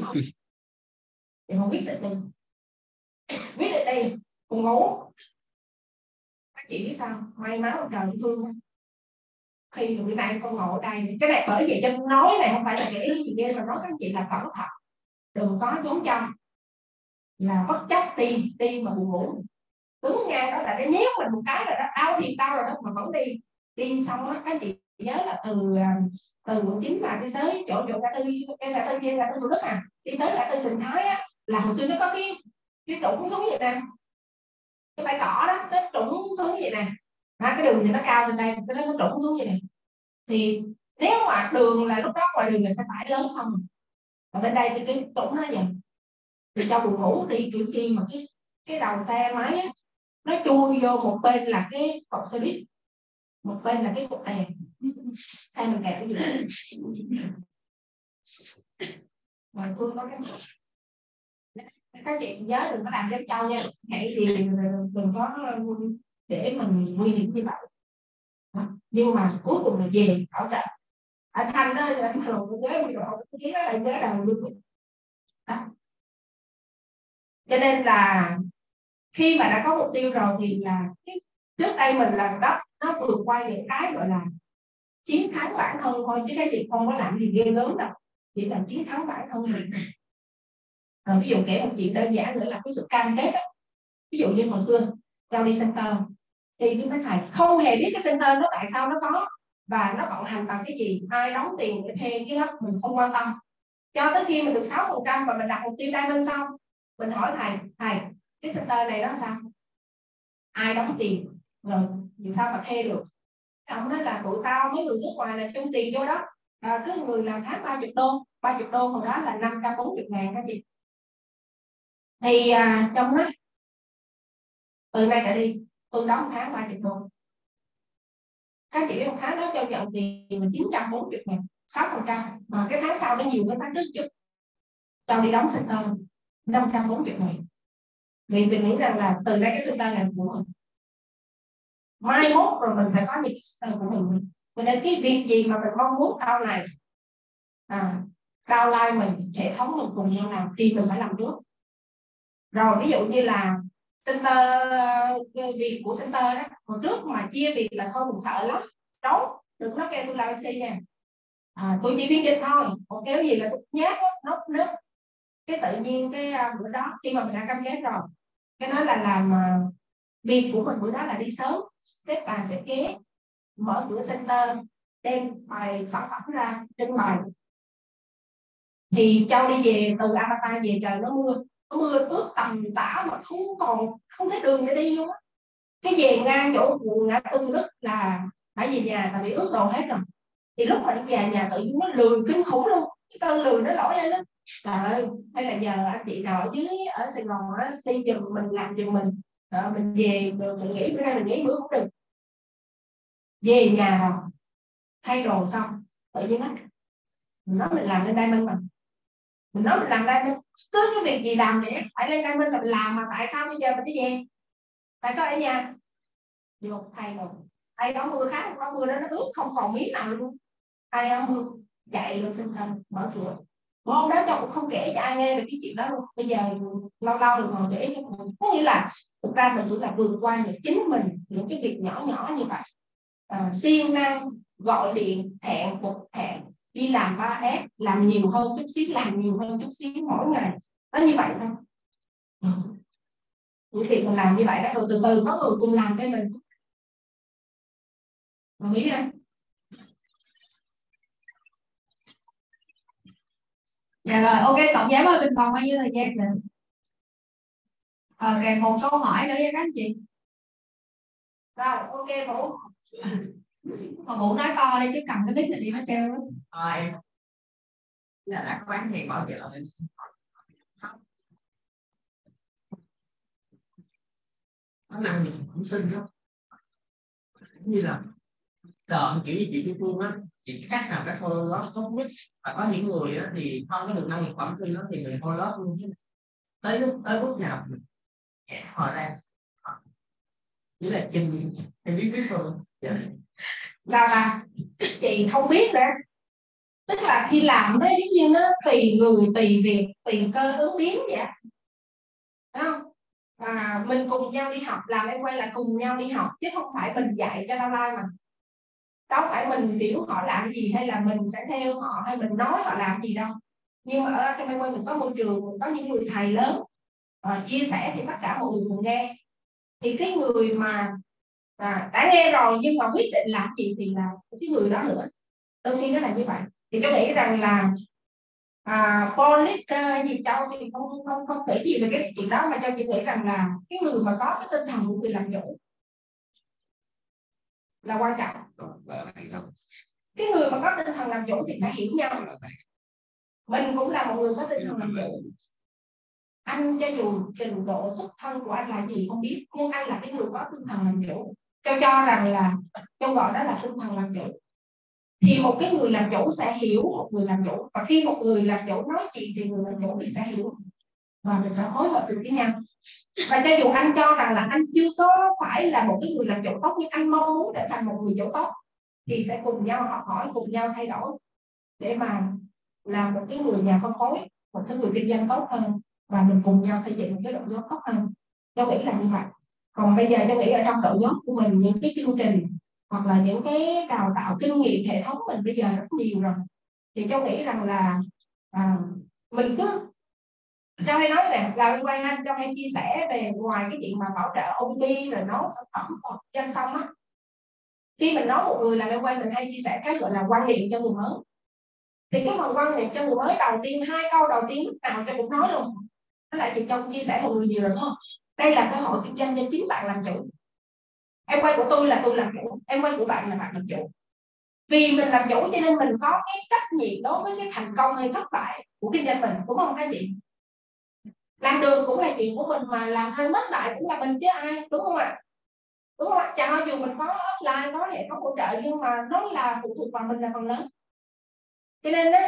thì không quyết định [COUGHS] đây, quyết định đi cùng ngủ. Các chị biết sao may mắn một trời thương khi bữa nay con ngồi ở đây cái này bởi vậy chân nói này không phải là cái gì ghê mà nói các chị là cẩn thận. Đừng có trốn trong là bất chấp ti ti mà buồn ngủ. Cứng ngang đó là cái nhéo mình một cái rồi đó đau thì đau rồi đó mà vẫn đi. Đi xong á các chị nhớ là từ à, từ quận chín mà đi tới chỗ chỗ ngã tư cái ngã tư kia ngã tư thủ đức à. Đi tới ngã tư bình thái á là hồi xưa nó có cái cái trũng xuống vậy nè. Cái bãi cỏ đó nó trũng xuống vậy nè. Đó, cái đường thì nó cao lên đây cái nó trũng xuống vậy nè. Thì nếu mà đường là lúc đó ngoài đường là xe tải lớn không ở bên đây thì cái trũng nó vậy. Thì cho buồn ngủ đi kiểu khi mà cái cái đầu xe máy á, nó chui vô một bên là cái cột xe buýt. Một bên là cái cột đèn. Xe mình kẹt cái gì mà tôi có cái các chị nhớ đừng có làm giống châu nha hãy thì đừng có uh, để mình nguy hiểm như vậy. Nhưng mà cuối cùng là về bảo trợ. Ở thanh đó anh thường nhớ mình rồi cái đó là nhớ đầu luôn đó. cho nên là khi mà đã có mục tiêu rồi thì là trước đây mình làm đó nó vượt qua những cái gọi là chiến thắng bản thân thôi, chứ cái gì không có làm gì ghê gớm đâu. Chỉ là chiến thắng bản thân mình à, ví dụ kể một chuyện đơn giản nữa là cái sự cam kết đó. ví dụ như hồi xưa cho đi center thì chúng ta thầy không hề biết cái center nó tại sao nó có và nó vận hành bằng cái gì ai đóng tiền để thuê cái đó mình không quan tâm. Cho tới khi mình được 6 phần trăm và mình đặt mục tiêu bên xong mình hỏi thầy thầy cái center này nó sao? Ai đóng tiền? Rồi vì sao mà thuê được? Ông nói là tụi tao mấy người nước ngoài là chung tiền vô đó. À, cứ người làm tháng 30 đô 30 đô hồi đó là 540 ngàn các chị thì à, trong đó từ nay trở đi. Tôi đóng tháng 30 đô. Các chị biết một tháng đó cho nhận tiền mình 940 ngàn 6 phần trăm. Mà cái tháng sau nó nhiều cái tháng trước chút. Cho đi đóng sinh hơn 540 ngàn. Vì mình nghĩ rằng là từ đây cái sinh center này của mình. Mai mốt rồi mình phải có những center của mình. Mình nên cái việc gì mà mình mong muốn sau này à, cao lai mình hệ thống mình cùng nhau làm thì mình phải làm trước rồi ví dụ như là center ờ, việc của center đó hồi trước mà chia việc là thôi mình sợ lắm. Trốn được nó kêu tôi làm MC nè, à, tôi chỉ phiên dịch thôi còn kéo gì là tôi nhát nốt nước. Cái tự nhiên cái uh, bữa đó khi mà mình đã cam kết rồi cái nói là làm uh, việc của mình bữa đó là đi sớm xếp bà sẽ kế mở cửa center đem bài sản phẩm ra trưng bày. Thì châu đi về từ Avatar về trời nó mưa nó mưa ướt tầm tả mà không còn không thấy đường để đi luôn á. Cái về ngang chỗ ngã tư đức là phải về nhà tại bị ướt đồ hết rồi. Thì lúc mà đi về nhà tự nhiên nó lười kinh khủng luôn cái cơn lười nó lỗi lên lắm. trời ơi hay là giờ anh chị nào ở dưới ở sài gòn á xây giùm mình làm giùm mình. Đó, mình về mình nghỉ bữa nay mình nghỉ bữa cũng được. Về nhà rồi thay đồ xong tự nhiên á mình nói mình làm lên đây mình mình nói mình làm đây mình cứ cái việc gì làm vậy phải lên đây mình làm làm mà tại sao bây giờ mình đi về tại sao ở nhà? Được thầy một. Thầy đó mưa khác có mưa đó nó ướt không còn miếng nào luôn. Thầy đó mưa chạy luôn sinh thân mở cửa. Hôm đó cháu cũng không kể cho ai nghe được cái chuyện đó luôn. Bây giờ lâu lâu được còn kể cho mình có nghĩa là thực ra mình cũng là vượt qua những chính mình những cái việc nhỏ nhỏ như vậy. À, siêng năng gọi điện hẹn cuộc hẹn đi làm ba s làm nhiều hơn chút xíu làm nhiều hơn chút xíu mỗi ngày. Nó như vậy thôi ừ. những việc mình làm như vậy đó rồi từ từ có người cùng làm cho mình. Đồng ý không? Dạ rồi ok tổng giám ơi mình còn bao nhiêu thời gian nữa ok một câu hỏi nữa với các anh chị. Rồi ok vũ [LAUGHS] mà vũ nói to đi chứ cầm cái mic này đi nó kêu đó à, em là đã có bán hàng bảo vệ là nó nằm mình cũng sinh đó như là đợn kiểu như chị Chu Phương á chị khác nào cái thôi lót tốt nhất. Và có những người á thì không có được năng lực phẩm sinh đó thì người thôi lớp luôn chứ. Tới lúc tới bước nào họ đang chỉ là trình em biết biết thôi. Dạ là là chị không biết nữa. Tức là khi làm nó giống như nó tùy người tùy việc tùy cơ ứng biến vậy. Đúng không? Và mình cùng nhau đi học làm em quay là cùng nhau đi học chứ không phải mình dạy cho tao lai mà. Đâu phải mình biểu họ làm gì hay là mình sẽ theo họ hay mình nói họ làm gì đâu. Nhưng mà ở trong em quay mình có môi trường mình có những người thầy lớn uh, chia sẻ thì tất cả mọi người cùng nghe. Thì cái người mà à, đã nghe rồi nhưng mà quyết định làm gì thì là cái người đó nữa. Đôi khi nó là như vậy. Thì tôi nghĩ rằng là à, polit uh, ờ, gì châu thì không không không thể gì về cái chuyện đó mà cho chị nghĩ rằng là cái người mà có cái tinh thần của người làm chủ là quan trọng. Cái người mà có tinh thần làm chủ thì sẽ hiểu nhau. Mình cũng là một người có tinh thần làm chủ. Anh cho dù trình độ xuất thân của anh là gì không biết nhưng anh là cái người có tinh thần làm chủ cho cho rằng là cho gọi đó là tinh thần làm chủ. Thì một cái người làm chủ sẽ hiểu một người làm chủ. Và khi một người làm chủ nói chuyện thì người làm chủ thì sẽ hiểu. Và mình sẽ phối hợp được với nhau. Và cho dù anh cho rằng là anh chưa có phải là một cái người làm chủ tốt, nhưng anh mong muốn để thành một người chủ tốt, thì sẽ cùng nhau học hỏi, cùng nhau thay đổi để mà làm một cái người nhà phân phối, một cái người kinh doanh tốt hơn. Và mình cùng nhau xây dựng một cái động lực tốt hơn. Tôi nghĩ là như vậy còn bây giờ tôi nghĩ ở trong đội nhóm của mình những cái chương trình hoặc là những cái đào tạo kinh nghiệm hệ thống mình bây giờ rất nhiều rồi. Thì tôi nghĩ rằng là à, mình cứ cho hay nói này là liên quan anh cho hay chia sẻ về ngoài cái chuyện mà bảo trợ OPP rồi nấu sản phẩm hoặc danh xong á. Khi mình nói một người làm liên quan mình hay chia sẻ cái gọi là quan niệm cho người mới. Thì cái phần quan niệm cho người mới đầu tiên hai câu đầu tiên lúc nào cho cũng nói luôn. Đó là chị trong chia sẻ một người nhiều rồi đúng không đây là cơ hội kinh doanh cho chính bạn làm chủ. Em quay của tôi là tôi làm chủ em quay của bạn là bạn làm chủ. Vì mình làm chủ cho nên mình có cái trách nhiệm đối với cái thành công hay thất bại của kinh doanh mình đúng không các chị? Làm được cũng là chuyện của mình mà làm thành mất lại cũng là mình chứ ai đúng không ạ? Đúng không ạ? Cho dù mình có offline có hệ thống hỗ trợ nhưng mà nó là phụ thuộc vào mình là phần lớn. Cho nên đó,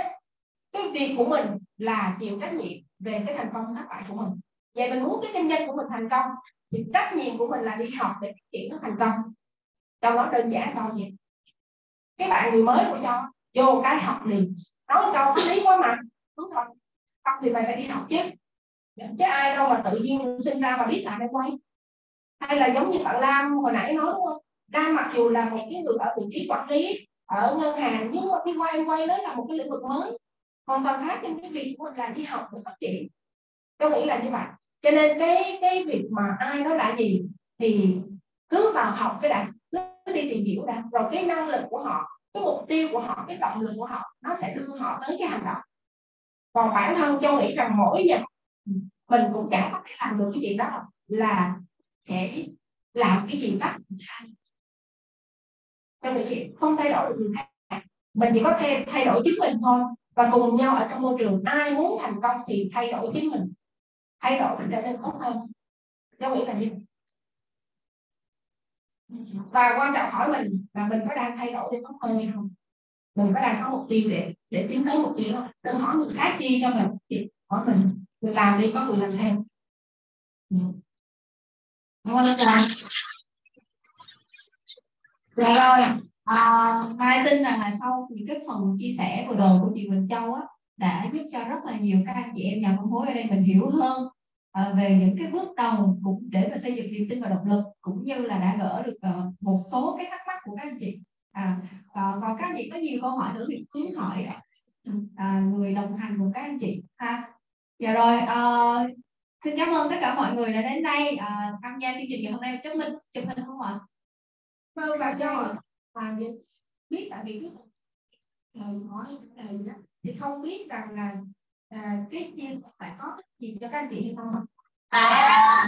cái việc của mình là chịu trách nhiệm về cái thành công thất bại của mình vậy mình muốn cái kinh doanh của mình thành công thì trách nhiệm của mình là đi học để phát triển nó thành công. Cho nó đơn giản thôi vậy. Cái bạn người mới của cho vô cái học liền. Nói câu pháp lý quá mà đúng rồi. Học thì mày phải đi học chứ. Chứ ai đâu mà tự nhiên sinh ra mà biết làm cái quay hay là giống như bạn Lam hồi nãy nói, đúng không? Lam mặc dù là một cái người ở vị trí quản lý, ở ngân hàng, nhưng mà đi quay quay đó là một cái lĩnh vực mới. Hoàn toàn khác trên cái việc của mình là đi học để phát triển. Tôi nghĩ là như vậy cho nên cái cái việc mà ai nó là gì thì cứ vào học cái đã, cứ đi tìm hiểu đã. Rồi cái năng lực của họ, cái mục tiêu của họ, cái động lực của họ, nó sẽ đưa họ tới cái hành động. Còn bản thân châu nghĩ rằng mỗi giờ ừ, mình cũng chẳng có thể làm được cái chuyện đó là để làm cái chuyện đó. Trong cái chuyện không thay đổi được người khác mình chỉ có thể thay đổi chính mình thôi. Và cùng nhau ở trong môi trường, ai muốn thành công thì thay đổi chính mình thay đổi để trở nên tốt hơn. Cháu nghĩ là như và quan trọng hỏi mình là mình có đang thay đổi để tốt hơn hay không? Mình có đang có mục tiêu để để tiến tới mục tiêu đó đừng hỏi người khác chi cho mình. Thì hỏi mình mình làm đi có người làm theo. Dạ. Rồi à, mai tin rằng là sau những cái phần chia sẻ vừa rồi của chị Quỳnh Châu á đã giúp cho rất là nhiều các anh chị em nhà phân phối ở đây mình hiểu hơn ờ, về những cái bước đầu cũng để mà xây dựng niềm tin và động lực cũng như là đã gỡ được ờ, một số cái thắc mắc của các anh chị. À, ờ, và các anh chị có nhiều câu hỏi nữa thì cứ hỏi à, người đồng hành của các anh chị ha. Dạ rồi à, xin cảm ơn tất cả mọi người đã đến đây à, tham gia chương trình ngày hôm nay. Chúc mình chụp hình không ạ? Vâng và cho à, dạ. biết tại vì cứ hỏi cái này nhé thì không biết rằng là à, cái chia phải có gì cho các anh chị hay không? À.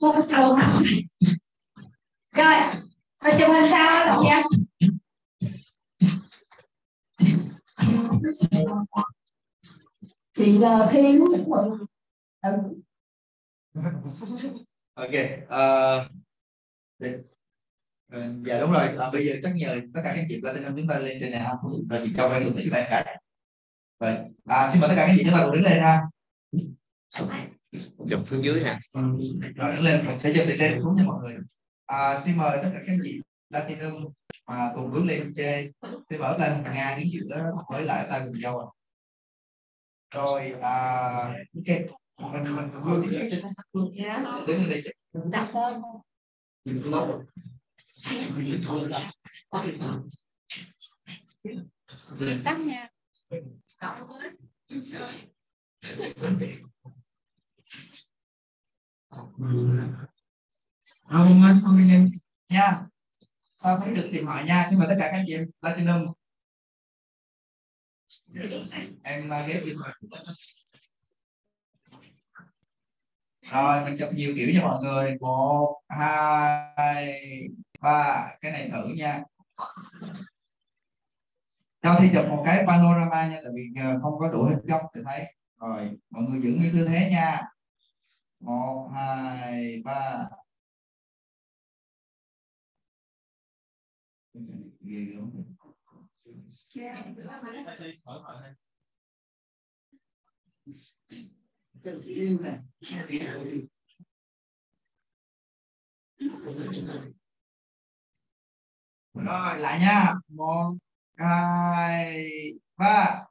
Cô thường rồi rồi chụp hình sao đồng gia? Chị giờ thi những mọi người ok uh, Ừ, dạ đúng rồi. À, bây giờ chắc nhờ tất cả các chị có thể chúng ta lên trên này không rồi chị cho cái được chúng ta cả. Rồi à, xin mời tất cả các chị chúng ta cùng đứng lên ha. Chụp xuống dưới ha. Ừ, rồi đứng lên sẽ chụp từ trên xuống cho mọi người. À, xin mời tất cả các chị platinum mà cùng bước lên trên. Xin mời lên nga đứng giữa với lại ta cùng nhau à. rồi à, ok. Mình mình luôn đi đứng lên đây đặt hơn sắc nha. Không anh không em nha. Sao không được điện thoại nha xin mời tất cả các anh chị em platinum em là ghép điện thoại rồi, mình chụp nhiều kiểu cho mọi người. Một, hai ba, cái này thử nha. Cho thi chụp một cái panorama nha, tại vì ờ, không có đủ hình góc để thấy. Rồi, mọi người giữ nguyên tư thế nha. Một, hai, ba. Cần im này rồi lại nha. Một hai ba.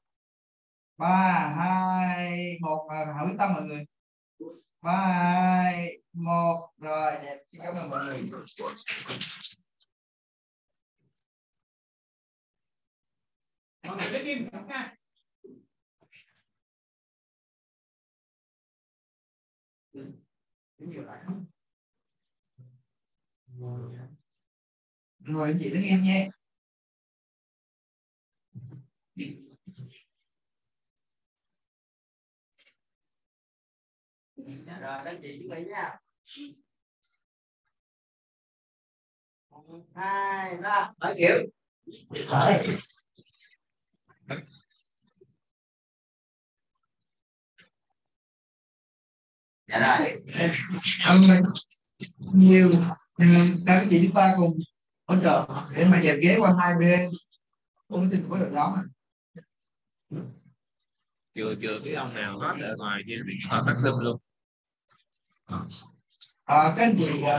Ba hai một. À, hảo quyết tâm mọi người. Ba hai một. Rồi đẹp. Xin cảm ơn mọi người. Mọi người lấy im nha. Ừ, nhiều lại rồi anh chị đứng im nhé. Rồi anh chị chuẩn bị nha. Một hai ba. Mở kiểu. Dạ rồi. Nhiều các anh chị chúng ta cùng hỗ trợ để mà dẹp ghế qua hai bên. Ôn tình với đội nhóm à. chưa chưa cái ông nào hết ở ngoài kia. Họ tắt tâm luôn. À, anh chị à,